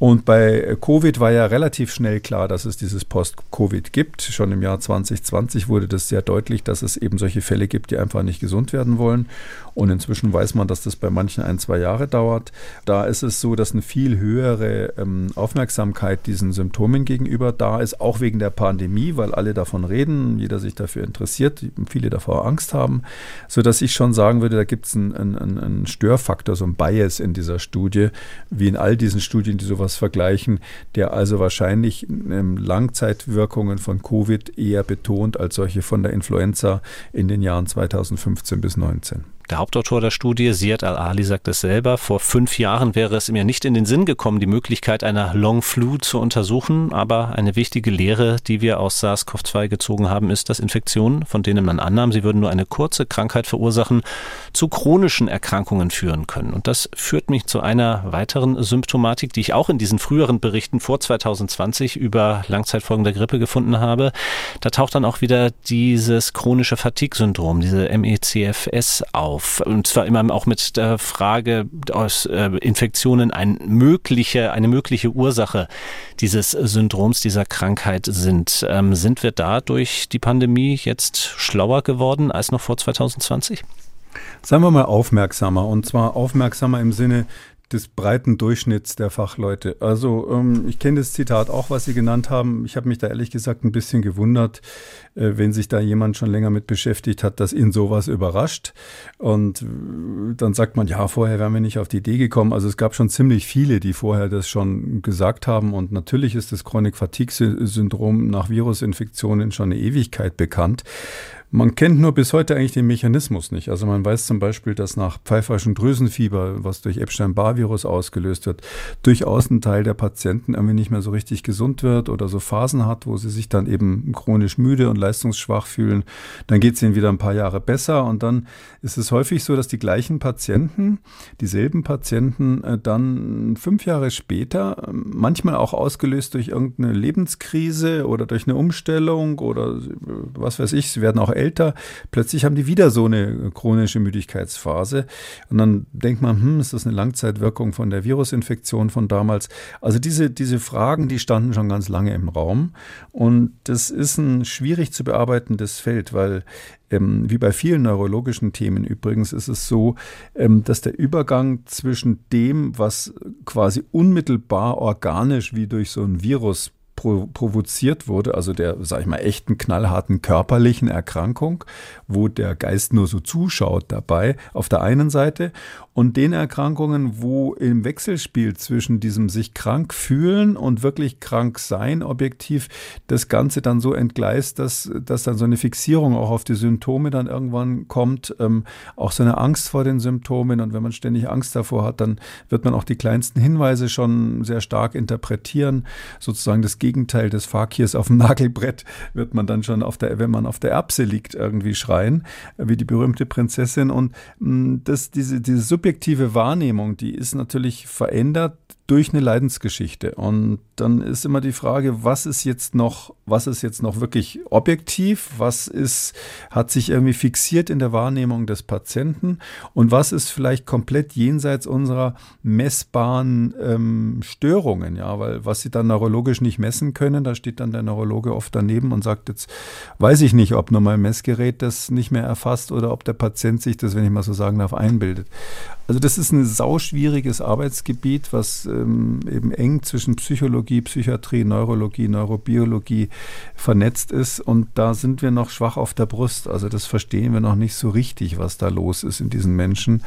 Und bei Covid war ja relativ schnell klar, dass es dieses Post-Covid gibt. Schon im Jahr 2020 wurde das sehr deutlich, dass es eben solche Fälle gibt, die einfach nicht gesund werden wollen. Und inzwischen weiß man, dass das bei manchen ein, zwei Jahre dauert. Da ist es so, dass eine viel höhere ähm, Aufmerksamkeit diesen Symptomen gegenüber da ist, auch wegen der Pandemie, weil alle davon reden, jeder sich dafür interessiert, viele davor Angst haben, sodass ich schon sagen würde, da gibt es einen, einen, einen Störfaktor, so ein Bias in dieser Studie, wie in all diesen Studien, die sowas vergleichen, der also wahrscheinlich ähm, Langzeitwirkungen von Covid eher betont als solche von der Influenza in den Jahren 2015 bis 2019. Der Hauptautor der Studie, Siad Al-Ali, sagt es selber. Vor fünf Jahren wäre es mir nicht in den Sinn gekommen, die Möglichkeit einer Long Flu zu untersuchen. Aber eine wichtige Lehre, die wir aus SARS-CoV-2 gezogen haben, ist, dass Infektionen, von denen man annahm, sie würden nur eine kurze Krankheit verursachen, zu chronischen Erkrankungen führen können. Und das führt mich zu einer weiteren Symptomatik, die ich auch in diesen früheren Berichten vor 2020 über Langzeitfolgen der Grippe gefunden habe. Da taucht dann auch wieder dieses chronische Fatigue-Syndrom, diese MECFS auf auf. Und zwar immer auch mit der Frage aus äh, Infektionen ein mögliche, eine mögliche Ursache dieses Syndroms, dieser Krankheit sind. Ähm, sind wir da durch die Pandemie jetzt schlauer geworden als noch vor 2020? Seien wir mal aufmerksamer und zwar aufmerksamer im Sinne, des breiten Durchschnitts der Fachleute. Also ähm, ich kenne das Zitat auch, was Sie genannt haben. Ich habe mich da ehrlich gesagt ein bisschen gewundert, äh, wenn sich da jemand schon länger mit beschäftigt hat, dass ihn sowas überrascht. Und äh, dann sagt man, ja, vorher wären wir nicht auf die Idee gekommen. Also es gab schon ziemlich viele, die vorher das schon gesagt haben. Und natürlich ist das Chronic Fatigue Syndrom nach Virusinfektionen schon eine Ewigkeit bekannt. Man kennt nur bis heute eigentlich den Mechanismus nicht. Also man weiß zum Beispiel, dass nach pfeiferschen Drüsenfieber, was durch Epstein-Barr-Virus ausgelöst wird, durchaus ein Teil der Patienten irgendwie nicht mehr so richtig gesund wird oder so Phasen hat, wo sie sich dann eben chronisch müde und leistungsschwach fühlen. Dann geht es ihnen wieder ein paar Jahre besser und dann ist es häufig so, dass die gleichen Patienten, dieselben Patienten äh, dann fünf Jahre später, äh, manchmal auch ausgelöst durch irgendeine Lebenskrise oder durch eine Umstellung oder äh, was weiß ich, sie werden auch älter, plötzlich haben die wieder so eine chronische Müdigkeitsphase. Und dann denkt man, hm, ist das eine Langzeitwirkung von der Virusinfektion von damals? Also diese, diese Fragen, die standen schon ganz lange im Raum. Und das ist ein schwierig zu bearbeitendes Feld, weil ähm, wie bei vielen neurologischen Themen übrigens ist es so, ähm, dass der Übergang zwischen dem, was quasi unmittelbar organisch wie durch so ein Virus provoziert wurde, also der, sag ich mal, echten knallharten körperlichen Erkrankung, wo der Geist nur so zuschaut dabei, auf der einen Seite, und den Erkrankungen, wo im Wechselspiel zwischen diesem sich krank fühlen und wirklich krank sein, objektiv, das Ganze dann so entgleist, dass, dass dann so eine Fixierung auch auf die Symptome dann irgendwann kommt, ähm, auch so eine Angst vor den Symptomen. Und wenn man ständig Angst davor hat, dann wird man auch die kleinsten Hinweise schon sehr stark interpretieren. Sozusagen das Gegenteil des Fakirs auf dem Nagelbrett wird man dann schon auf der, wenn man auf der Erbse liegt, irgendwie schreien, wie die berühmte Prinzessin. Und mm, das, diese, diese subjektive Wahrnehmung, die ist natürlich verändert durch eine Leidensgeschichte. Und dann ist immer die Frage, was ist jetzt noch, was ist jetzt noch wirklich objektiv, was ist, hat sich irgendwie fixiert in der Wahrnehmung des Patienten und was ist vielleicht komplett jenseits unserer messbaren ähm, Störungen, ja, weil was sie dann neurologisch nicht messen können, da steht dann der Neurologe oft daneben und sagt, jetzt weiß ich nicht, ob nur mein Messgerät das nicht mehr erfasst oder ob der Patient sich das, wenn ich mal so sagen darf, einbildet. Also das ist ein sauschwieriges Arbeitsgebiet, was äh, ähm, eben eng zwischen Psychologie, Psychiatrie, Neurologie, Neurobiologie vernetzt ist. Und da sind wir noch schwach auf der Brust. Also das verstehen wir noch nicht so richtig, was da los ist in diesen Menschen.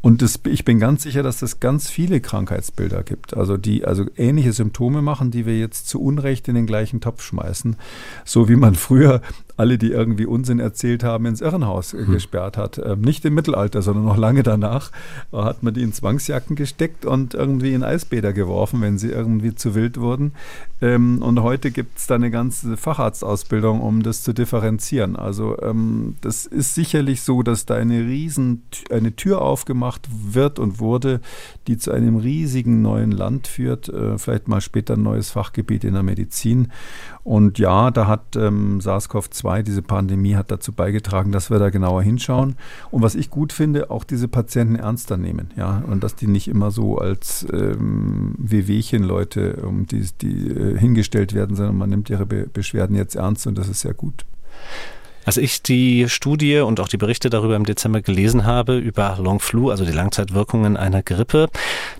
Und das, ich bin ganz sicher, dass es ganz viele Krankheitsbilder gibt, also die also ähnliche Symptome machen, die wir jetzt zu Unrecht in den gleichen Topf schmeißen. So wie man früher alle, die irgendwie Unsinn erzählt haben, ins Irrenhaus hm. gesperrt hat. Ähm, nicht im Mittelalter, sondern noch lange danach hat man die in Zwangsjacken gesteckt und irgendwie in Eisbäder geworfen, wenn sie irgendwie zu wild wurden. Ähm, und heute gibt es da eine ganze Facharztausbildung, um das zu differenzieren. Also ähm, das ist sicherlich so, dass da eine riesen eine Tür aufgemacht wird und wurde, die zu einem riesigen neuen Land führt. Äh, vielleicht mal später ein neues Fachgebiet in der Medizin. Und ja, da hat ähm, SARS-CoV-2, diese Pandemie hat dazu beigetragen, dass wir da genauer hinschauen. Und was ich gut finde, auch diese Patienten ernster nehmen. Ja, und dass die nicht immer so als ähm, Wehwehchen-Leute, um die, die äh, hingestellt werden, sondern man nimmt ihre Be Beschwerden jetzt ernst und das ist sehr gut. Als ich die Studie und auch die Berichte darüber im Dezember gelesen habe, über Long Flu, also die Langzeitwirkungen einer Grippe,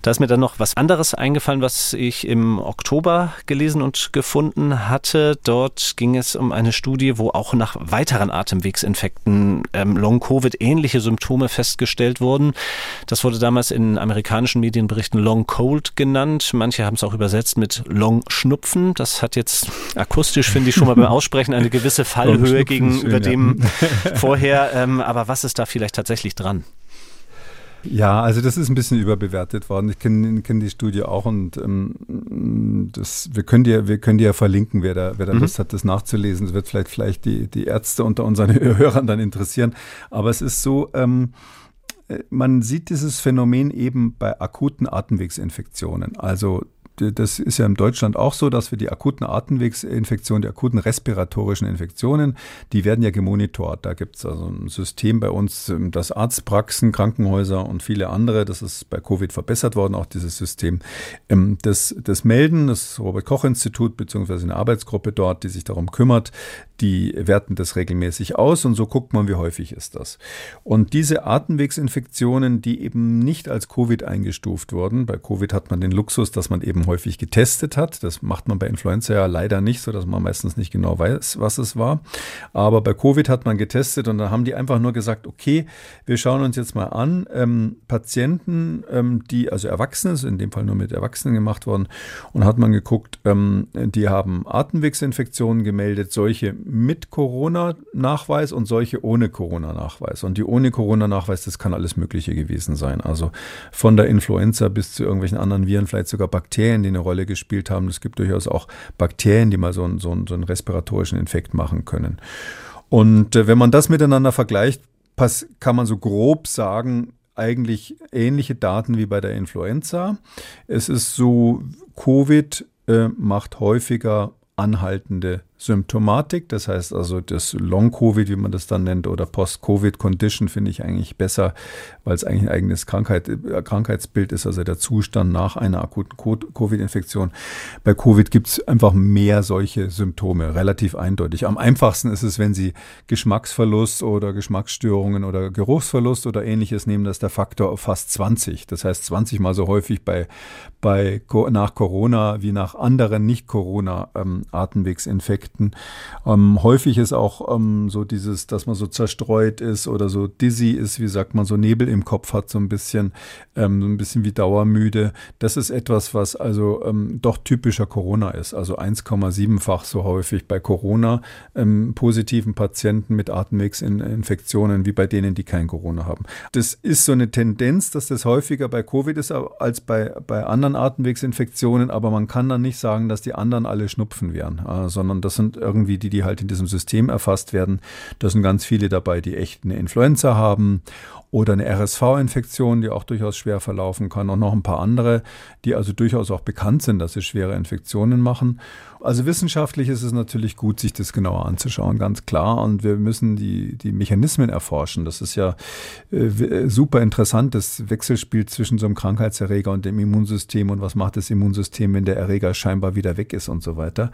da ist mir dann noch was anderes eingefallen, was ich im Oktober gelesen und gefunden hatte. Dort ging es um eine Studie, wo auch nach weiteren Atemwegsinfekten ähm, Long-Covid ähnliche Symptome festgestellt wurden. Das wurde damals in amerikanischen Medienberichten Long Cold genannt. Manche haben es auch übersetzt mit Long Schnupfen. Das hat jetzt akustisch, finde ich, schon mal beim [LAUGHS] Aussprechen eine gewisse Fallhöhe gegenüber über dem [LAUGHS] vorher. Ähm, aber was ist da vielleicht tatsächlich dran? Ja, also das ist ein bisschen überbewertet worden. Ich kenne kenn die Studie auch und ähm, das, wir können dir, wir können dir ja verlinken, wer da, wer da mhm. Lust hat, das nachzulesen. Das wird vielleicht, vielleicht die, die Ärzte unter unseren [LAUGHS] Hörern dann interessieren. Aber es ist so, ähm, äh, man sieht dieses Phänomen eben bei akuten Atemwegsinfektionen. Also das ist ja in Deutschland auch so, dass wir die akuten Atemwegsinfektionen, die akuten respiratorischen Infektionen, die werden ja gemonitort. Da gibt es also ein System bei uns, ähm, das Arztpraxen, Krankenhäuser und viele andere, das ist bei Covid verbessert worden, auch dieses System. Ähm, das, das Melden, das Robert-Koch-Institut beziehungsweise eine Arbeitsgruppe dort, die sich darum kümmert, die werten das regelmäßig aus und so guckt man, wie häufig ist das. Und diese Atemwegsinfektionen, die eben nicht als Covid eingestuft wurden, bei Covid hat man den Luxus, dass man eben häufig getestet hat. Das macht man bei Influenza ja leider nicht, so dass man meistens nicht genau weiß, was es war. Aber bei Covid hat man getestet und dann haben die einfach nur gesagt, okay, wir schauen uns jetzt mal an, ähm, Patienten, ähm, die, also Erwachsene, in dem Fall nur mit Erwachsenen gemacht worden, und hat man geguckt, ähm, die haben Atemwegsinfektionen gemeldet, solche mit Corona-Nachweis und solche ohne Corona-Nachweis. Und die ohne Corona-Nachweis, das kann alles Mögliche gewesen sein. Also von der Influenza bis zu irgendwelchen anderen Viren, vielleicht sogar Bakterien, die eine Rolle gespielt haben. Es gibt durchaus auch Bakterien, die mal so einen, so einen, so einen respiratorischen Infekt machen können. Und äh, wenn man das miteinander vergleicht, kann man so grob sagen, eigentlich ähnliche Daten wie bei der Influenza. Es ist so, Covid äh, macht häufiger anhaltende Symptomatik. Das heißt also das Long-Covid, wie man das dann nennt, oder Post-Covid-Condition finde ich eigentlich besser, weil es eigentlich ein eigenes Krankheit, äh, Krankheitsbild ist, also der Zustand nach einer akuten Covid-Infektion. Bei Covid gibt es einfach mehr solche Symptome, relativ eindeutig. Am einfachsten ist es, wenn Sie Geschmacksverlust oder Geschmacksstörungen oder Geruchsverlust oder ähnliches nehmen, das ist der Faktor fast 20. Das heißt 20 mal so häufig bei, bei nach Corona wie nach anderen Nicht-Corona-Atemwegsinfekten. Effekten. Ähm, häufig ist auch ähm, so dieses, dass man so zerstreut ist oder so dizzy ist, wie sagt man, so Nebel im Kopf hat, so ein bisschen, ähm, so ein bisschen wie dauermüde. Das ist etwas, was also ähm, doch typischer Corona ist. Also 1,7-fach so häufig bei Corona ähm, Patienten mit Atemwegsinfektionen wie bei denen, die kein Corona haben. Das ist so eine Tendenz, dass das häufiger bei Covid ist als bei, bei anderen Atemwegsinfektionen, aber man kann dann nicht sagen, dass die anderen alle Schnupfen wären, äh, sondern das sind irgendwie die, die halt in diesem System erfasst werden. Da sind ganz viele dabei, die echt eine Influenza haben oder eine RSV-Infektion, die auch durchaus schwer verlaufen kann und noch ein paar andere, die also durchaus auch bekannt sind, dass sie schwere Infektionen machen. Also wissenschaftlich ist es natürlich gut, sich das genauer anzuschauen, ganz klar. Und wir müssen die, die Mechanismen erforschen. Das ist ja äh, super interessant, das Wechselspiel zwischen so einem Krankheitserreger und dem Immunsystem und was macht das Immunsystem, wenn der Erreger scheinbar wieder weg ist und so weiter.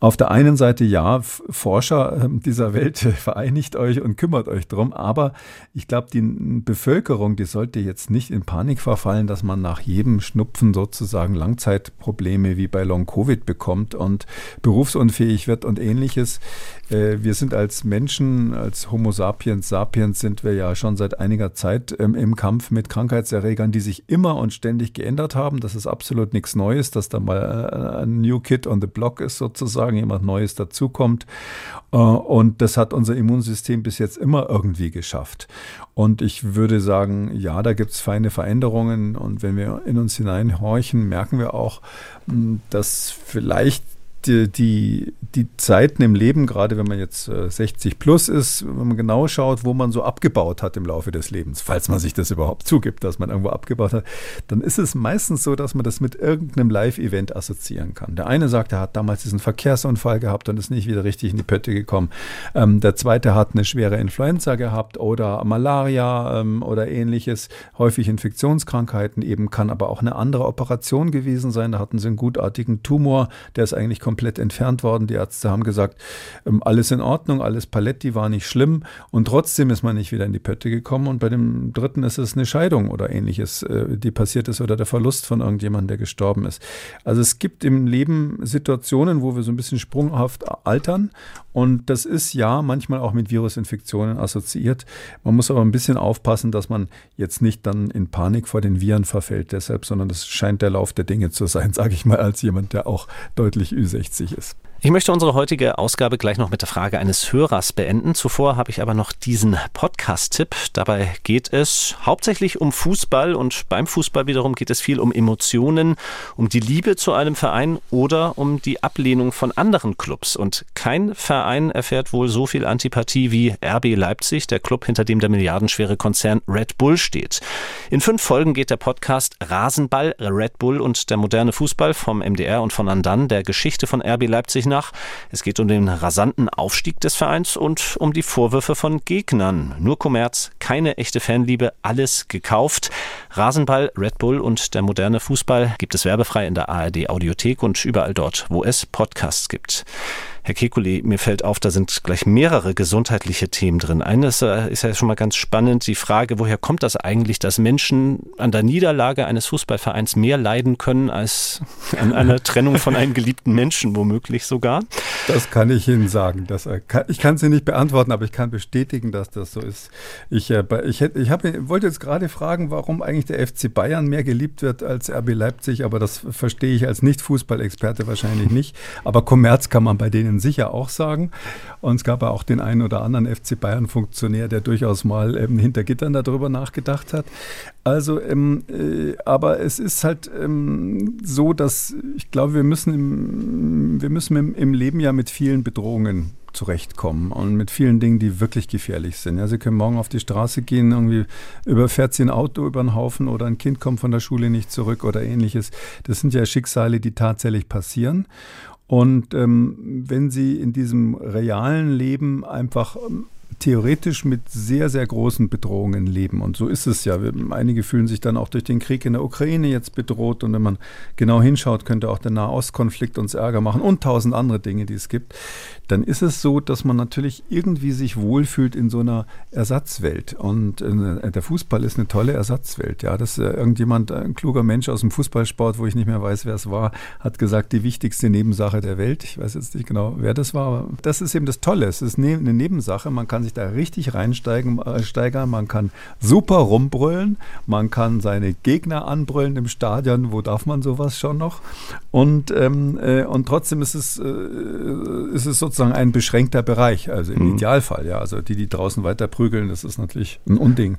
Auf der einen Seite ja, Forscher ähm, dieser Welt [LAUGHS] vereinigt euch und kümmert euch drum, aber ich glaube, die Bevölkerung, die sollte jetzt nicht in Panik verfallen, dass man nach jedem Schnupfen sozusagen Langzeitprobleme wie bei Long Covid bekommt und berufsunfähig wird und ähnliches. Äh, wir sind als Menschen, als Homo sapiens sapiens sind wir ja schon seit einiger Zeit ähm, im Kampf mit Krankheitserregern, die sich immer und ständig geändert haben. Das ist absolut nichts Neues, dass da mal äh, ein New Kid on the Block ist sozusagen, jemand Neues dazukommt. Äh, und das hat unser Immunsystem bis jetzt immer irgendwie geschafft. Und ich würde sagen, ja, da gibt es feine Veränderungen. Und wenn wir in uns hineinhorchen, merken wir auch, dass vielleicht die, die, die Zeiten im Leben, gerade wenn man jetzt 60 äh, plus ist, wenn man genau schaut, wo man so abgebaut hat im Laufe des Lebens, falls man sich das überhaupt zugibt, dass man irgendwo abgebaut hat, dann ist es meistens so, dass man das mit irgendeinem Live-Event assoziieren kann. Der eine sagt, er hat damals diesen Verkehrsunfall gehabt und ist nicht wieder richtig in die Pötte gekommen. Ähm, der zweite hat eine schwere Influenza gehabt oder Malaria ähm, oder ähnliches, häufig Infektionskrankheiten eben, kann aber auch eine andere Operation gewesen sein. Da hatten sie einen gutartigen Tumor, der ist eigentlich komplett komplett entfernt worden. Die Ärzte haben gesagt, ähm, alles in Ordnung, alles Paletti war nicht schlimm und trotzdem ist man nicht wieder in die Pötte gekommen. Und bei dem dritten ist es eine Scheidung oder ähnliches, äh, die passiert ist oder der Verlust von irgendjemandem, der gestorben ist. Also es gibt im Leben Situationen, wo wir so ein bisschen sprunghaft altern und das ist ja manchmal auch mit Virusinfektionen assoziiert. Man muss aber ein bisschen aufpassen, dass man jetzt nicht dann in Panik vor den Viren verfällt deshalb, sondern das scheint der Lauf der Dinge zu sein, [LAUGHS] sage ich mal, als jemand, der auch deutlich Ü60 60 ist. Ich möchte unsere heutige Ausgabe gleich noch mit der Frage eines Hörers beenden. Zuvor habe ich aber noch diesen Podcast-Tipp. Dabei geht es hauptsächlich um Fußball und beim Fußball wiederum geht es viel um Emotionen, um die Liebe zu einem Verein oder um die Ablehnung von anderen Clubs. Und kein Verein erfährt wohl so viel Antipathie wie RB Leipzig, der Club, hinter dem der milliardenschwere Konzern Red Bull steht. In fünf Folgen geht der Podcast Rasenball, Red Bull und der moderne Fußball vom MDR und von Andan der Geschichte von RB Leipzig nach nach. Es geht um den rasanten Aufstieg des Vereins und um die Vorwürfe von Gegnern. Nur Kommerz, keine echte Fanliebe, alles gekauft. Rasenball, Red Bull und der moderne Fußball gibt es werbefrei in der ARD Audiothek und überall dort, wo es Podcasts gibt. Herr Kekulé, mir fällt auf, da sind gleich mehrere gesundheitliche Themen drin. Eines äh, ist ja schon mal ganz spannend, die Frage, woher kommt das eigentlich, dass Menschen an der Niederlage eines Fußballvereins mehr leiden können als [LAUGHS] an einer Trennung von einem geliebten Menschen, womöglich sogar? Das kann ich Ihnen sagen. Das, äh, ich kann Sie nicht beantworten, aber ich kann bestätigen, dass das so ist. Ich, äh, ich, ich hab, wollte jetzt gerade fragen, warum eigentlich der FC Bayern mehr geliebt wird als RB Leipzig, aber das verstehe ich als Nicht-Fußballexperte wahrscheinlich nicht. Aber Kommerz kann man bei denen Ihnen sicher auch sagen. Und es gab auch den einen oder anderen FC Bayern-Funktionär, der durchaus mal ähm, hinter Gittern darüber nachgedacht hat. Also, ähm, äh, aber es ist halt ähm, so, dass ich glaube, wir müssen im, wir müssen im, im Leben ja mit vielen Bedrohungen zurechtkommen und mit vielen Dingen, die wirklich gefährlich sind. Ja, Sie können morgen auf die Straße gehen, irgendwie überfährt Sie ein Auto über den Haufen oder ein Kind kommt von der Schule nicht zurück oder ähnliches. Das sind ja Schicksale, die tatsächlich passieren. Und ähm, wenn Sie in diesem realen Leben einfach ähm, theoretisch mit sehr, sehr großen Bedrohungen leben. Und so ist es ja. Einige fühlen sich dann auch durch den Krieg in der Ukraine jetzt bedroht. Und wenn man genau hinschaut, könnte auch der Nahostkonflikt uns Ärger machen und tausend andere Dinge, die es gibt dann ist es so, dass man natürlich irgendwie sich wohlfühlt in so einer Ersatzwelt. Und äh, der Fußball ist eine tolle Ersatzwelt. Ja, dass äh, irgendjemand, ein kluger Mensch aus dem Fußballsport, wo ich nicht mehr weiß, wer es war, hat gesagt, die wichtigste Nebensache der Welt. Ich weiß jetzt nicht genau, wer das war, aber das ist eben das Tolle. Es ist ne-, eine Nebensache. Man kann sich da richtig reinsteigen, äh, steigern. Man kann super rumbrüllen. Man kann seine Gegner anbrüllen im Stadion. Wo darf man sowas schon noch? Und, ähm, äh, und trotzdem ist es, äh, ist es sozusagen sozusagen ein beschränkter Bereich, also im mhm. Idealfall, ja. Also die, die draußen weiter prügeln, das ist natürlich ein Unding.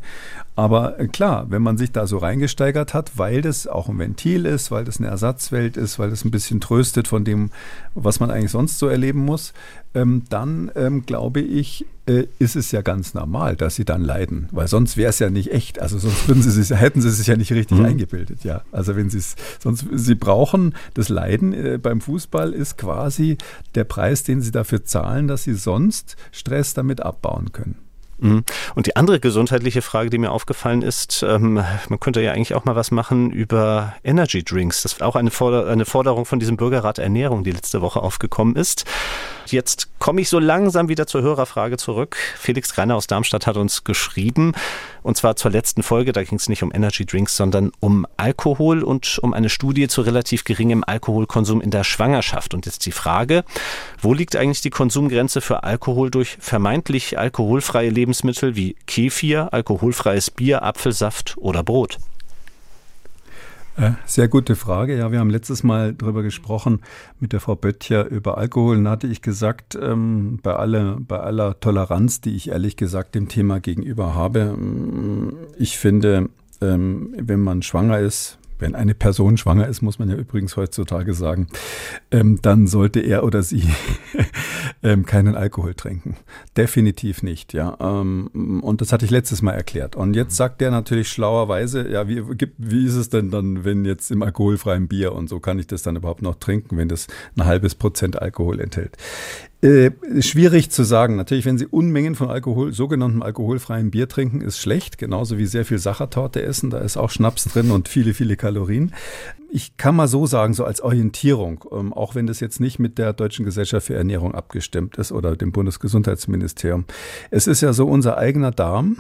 Aber äh, klar, wenn man sich da so reingesteigert hat, weil das auch ein Ventil ist, weil das eine Ersatzwelt ist, weil das ein bisschen tröstet von dem, was man eigentlich sonst so erleben muss, ähm, dann ähm, glaube ich, äh, ist es ja ganz normal, dass sie dann leiden, weil sonst wäre es ja nicht echt. Also sonst würden sie sich, hätten sie sich ja nicht richtig mhm. eingebildet, ja. Also wenn sie es, sonst sie brauchen das Leiden äh, beim Fußball ist quasi der Preis, den sie dafür zahlen, dass sie sonst Stress damit abbauen können. Mhm. Und die andere gesundheitliche Frage, die mir aufgefallen ist, ähm, man könnte ja eigentlich auch mal was machen über Energy Drinks. Das ist auch eine, Forder eine Forderung von diesem Bürgerrat Ernährung, die letzte Woche aufgekommen ist. Jetzt komme ich so langsam wieder zur Hörerfrage zurück. Felix Greiner aus Darmstadt hat uns geschrieben, und zwar zur letzten Folge, da ging es nicht um Energy Drinks, sondern um Alkohol und um eine Studie zu relativ geringem Alkoholkonsum in der Schwangerschaft. Und jetzt die Frage, wo liegt eigentlich die Konsumgrenze für Alkohol durch vermeintlich alkoholfreie Lebensmittel wie Kefir, alkoholfreies Bier, Apfelsaft oder Brot? Äh, sehr gute Frage. Ja, wir haben letztes Mal darüber gesprochen mit der Frau Böttcher über Alkohol. Da hatte ich gesagt, ähm, bei, aller, bei aller Toleranz, die ich ehrlich gesagt dem Thema gegenüber habe, ähm, ich finde, ähm, wenn man schwanger ist, wenn eine Person schwanger ist, muss man ja übrigens heutzutage sagen, ähm, dann sollte er oder sie [LAUGHS] ähm, keinen Alkohol trinken. Definitiv nicht, ja. Ähm, und das hatte ich letztes Mal erklärt. Und jetzt sagt der natürlich schlauerweise, ja, wie, wie ist es denn dann, wenn jetzt im alkoholfreien Bier und so kann ich das dann überhaupt noch trinken, wenn das ein halbes Prozent Alkohol enthält? Äh, schwierig zu sagen. Natürlich, wenn Sie Unmengen von Alkohol, sogenannten alkoholfreien Bier trinken, ist schlecht. Genauso wie sehr viel Sachertorte essen. Da ist auch Schnaps drin und viele, viele Kalorien. Ich kann mal so sagen, so als Orientierung, ähm, auch wenn das jetzt nicht mit der Deutschen Gesellschaft für Ernährung abgestimmt ist oder dem Bundesgesundheitsministerium. Es ist ja so, unser eigener Darm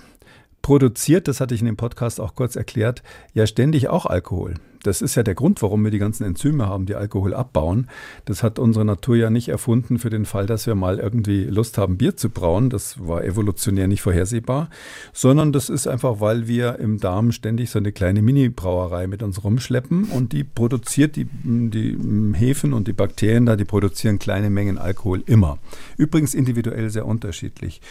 produziert, das hatte ich in dem Podcast auch kurz erklärt, ja ständig auch Alkohol. Das ist ja der Grund, warum wir die ganzen Enzyme haben, die Alkohol abbauen. Das hat unsere Natur ja nicht erfunden für den Fall, dass wir mal irgendwie Lust haben, Bier zu brauen. Das war evolutionär nicht vorhersehbar, sondern das ist einfach, weil wir im Darm ständig so eine kleine Mini-Brauerei mit uns rumschleppen und die produziert die, die Hefen und die Bakterien da, die produzieren kleine Mengen Alkohol immer. Übrigens individuell sehr unterschiedlich.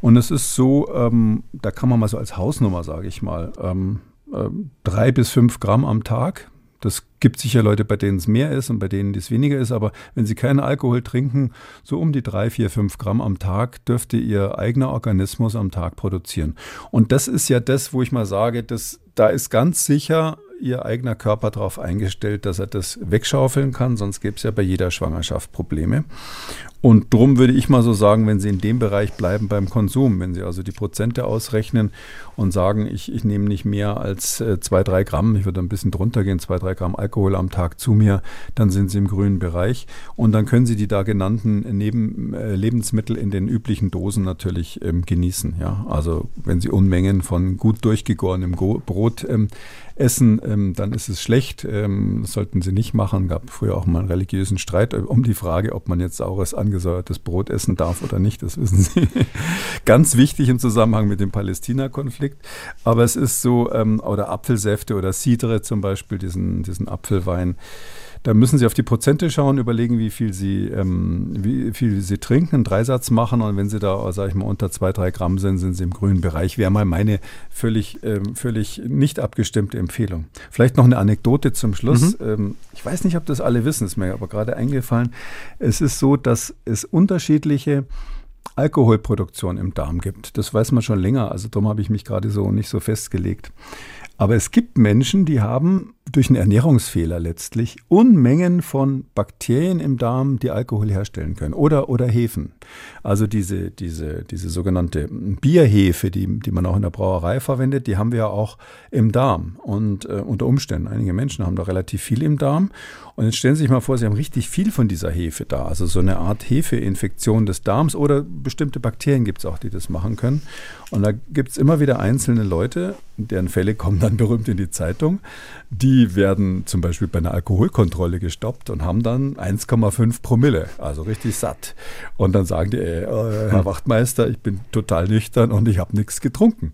Und es ist so, ähm, da kann man mal so als Hausnummer, sage ich mal, ähm, äh, drei bis fünf Gramm am Tag. Das gibt sicher Leute, bei denen es mehr ist und bei denen es weniger ist, aber wenn sie keinen Alkohol trinken, so um die drei, vier, fünf Gramm am Tag dürfte ihr eigener Organismus am Tag produzieren. Und das ist ja das, wo ich mal sage, dass, da ist ganz sicher ihr eigener Körper darauf eingestellt, dass er das wegschaufeln kann, sonst gäbe es ja bei jeder Schwangerschaft Probleme. Und darum würde ich mal so sagen, wenn Sie in dem Bereich bleiben beim Konsum, wenn Sie also die Prozente ausrechnen und sagen, ich, ich nehme nicht mehr als äh, zwei, drei Gramm, ich würde ein bisschen drunter gehen, zwei, drei Gramm Alkohol am Tag zu mir, dann sind Sie im grünen Bereich. Und dann können Sie die da genannten Neben, äh, Lebensmittel in den üblichen Dosen natürlich ähm, genießen. Ja? Also wenn Sie Unmengen von gut durchgegorenem Go Brot ähm, essen, ähm, dann ist es schlecht. Ähm, das sollten Sie nicht machen. Gab früher auch mal einen religiösen Streit äh, um die Frage, ob man jetzt saures angesäuertes Brot essen darf oder nicht, das wissen Sie. [LAUGHS] Ganz wichtig im Zusammenhang mit dem Palästina-Konflikt. Aber es ist so, ähm, oder Apfelsäfte oder Cidre zum Beispiel, diesen, diesen Apfelwein. Da müssen Sie auf die Prozente schauen, überlegen, wie viel Sie, ähm, wie viel Sie trinken, einen Dreisatz machen und wenn Sie da, sage ich mal, unter zwei, drei Gramm sind, sind Sie im grünen Bereich. Wäre mal meine völlig, ähm, völlig nicht abgestimmte Empfehlung. Vielleicht noch eine Anekdote zum Schluss. Mhm. Ähm, ich weiß nicht, ob das alle wissen, ist mir aber gerade eingefallen. Es ist so, dass es unterschiedliche Alkoholproduktion im Darm gibt. Das weiß man schon länger, also darum habe ich mich gerade so nicht so festgelegt. Aber es gibt Menschen, die haben durch einen Ernährungsfehler letztlich Unmengen von Bakterien im Darm, die Alkohol herstellen können oder, oder Hefen. Also diese, diese, diese sogenannte Bierhefe, die, die man auch in der Brauerei verwendet, die haben wir ja auch im Darm und äh, unter Umständen. Einige Menschen haben da relativ viel im Darm und jetzt stellen Sie sich mal vor, Sie haben richtig viel von dieser Hefe da, also so eine Art Hefeinfektion des Darms oder bestimmte Bakterien gibt es auch, die das machen können. Und da gibt es immer wieder einzelne Leute, deren Fälle kommen dann berühmt in die Zeitung, die werden zum Beispiel bei einer Alkoholkontrolle gestoppt und haben dann 1,5 Promille, also richtig satt. Und dann sagen die, äh, Herr Wachtmeister, ich bin total nüchtern und ich habe nichts getrunken.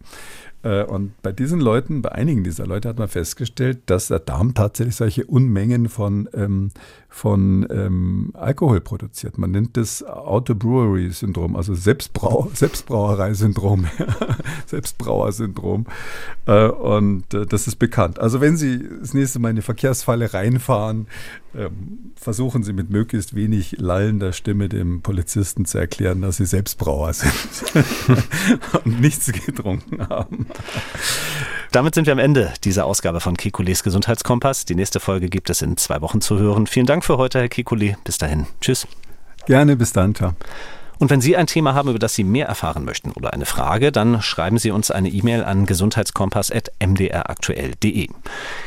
Äh, und bei diesen Leuten, bei einigen dieser Leute hat man festgestellt, dass der Darm tatsächlich solche Unmengen von, ähm, von ähm, Alkohol produziert. Man nennt das Auto-Brewery-Syndrom, also Selbstbrau [LAUGHS] Selbstbrauerei-Syndrom, [LAUGHS] Selbstbrauer-Syndrom. Äh, und äh, das ist bekannt. Also wenn Sie das nächste Mal in eine Verkehrsfalle reinfahren, versuchen Sie mit möglichst wenig lallender Stimme dem Polizisten zu erklären, dass Sie Selbstbrauer sind [LAUGHS] und nichts getrunken haben. Damit sind wir am Ende dieser Ausgabe von Kekules Gesundheitskompass. Die nächste Folge gibt es in zwei Wochen zu hören. Vielen Dank für heute, Herr Kekule. Bis dahin. Tschüss. Gerne, bis dann. Ciao. Und wenn Sie ein Thema haben, über das Sie mehr erfahren möchten oder eine Frage, dann schreiben Sie uns eine E-Mail an gesundheitskompass.mdraktuell.de.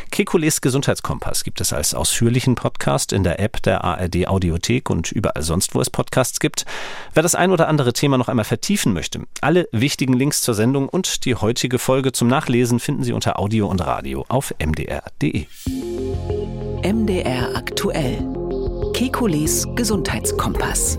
Kekules Gesundheitskompass gibt es als ausführlichen Podcast in der App der ARD Audiothek und überall sonst, wo es Podcasts gibt. Wer das ein oder andere Thema noch einmal vertiefen möchte, alle wichtigen Links zur Sendung und die heutige Folge zum Nachlesen finden Sie unter Audio und Radio auf mdr.de. MDR aktuell. Kekules Gesundheitskompass.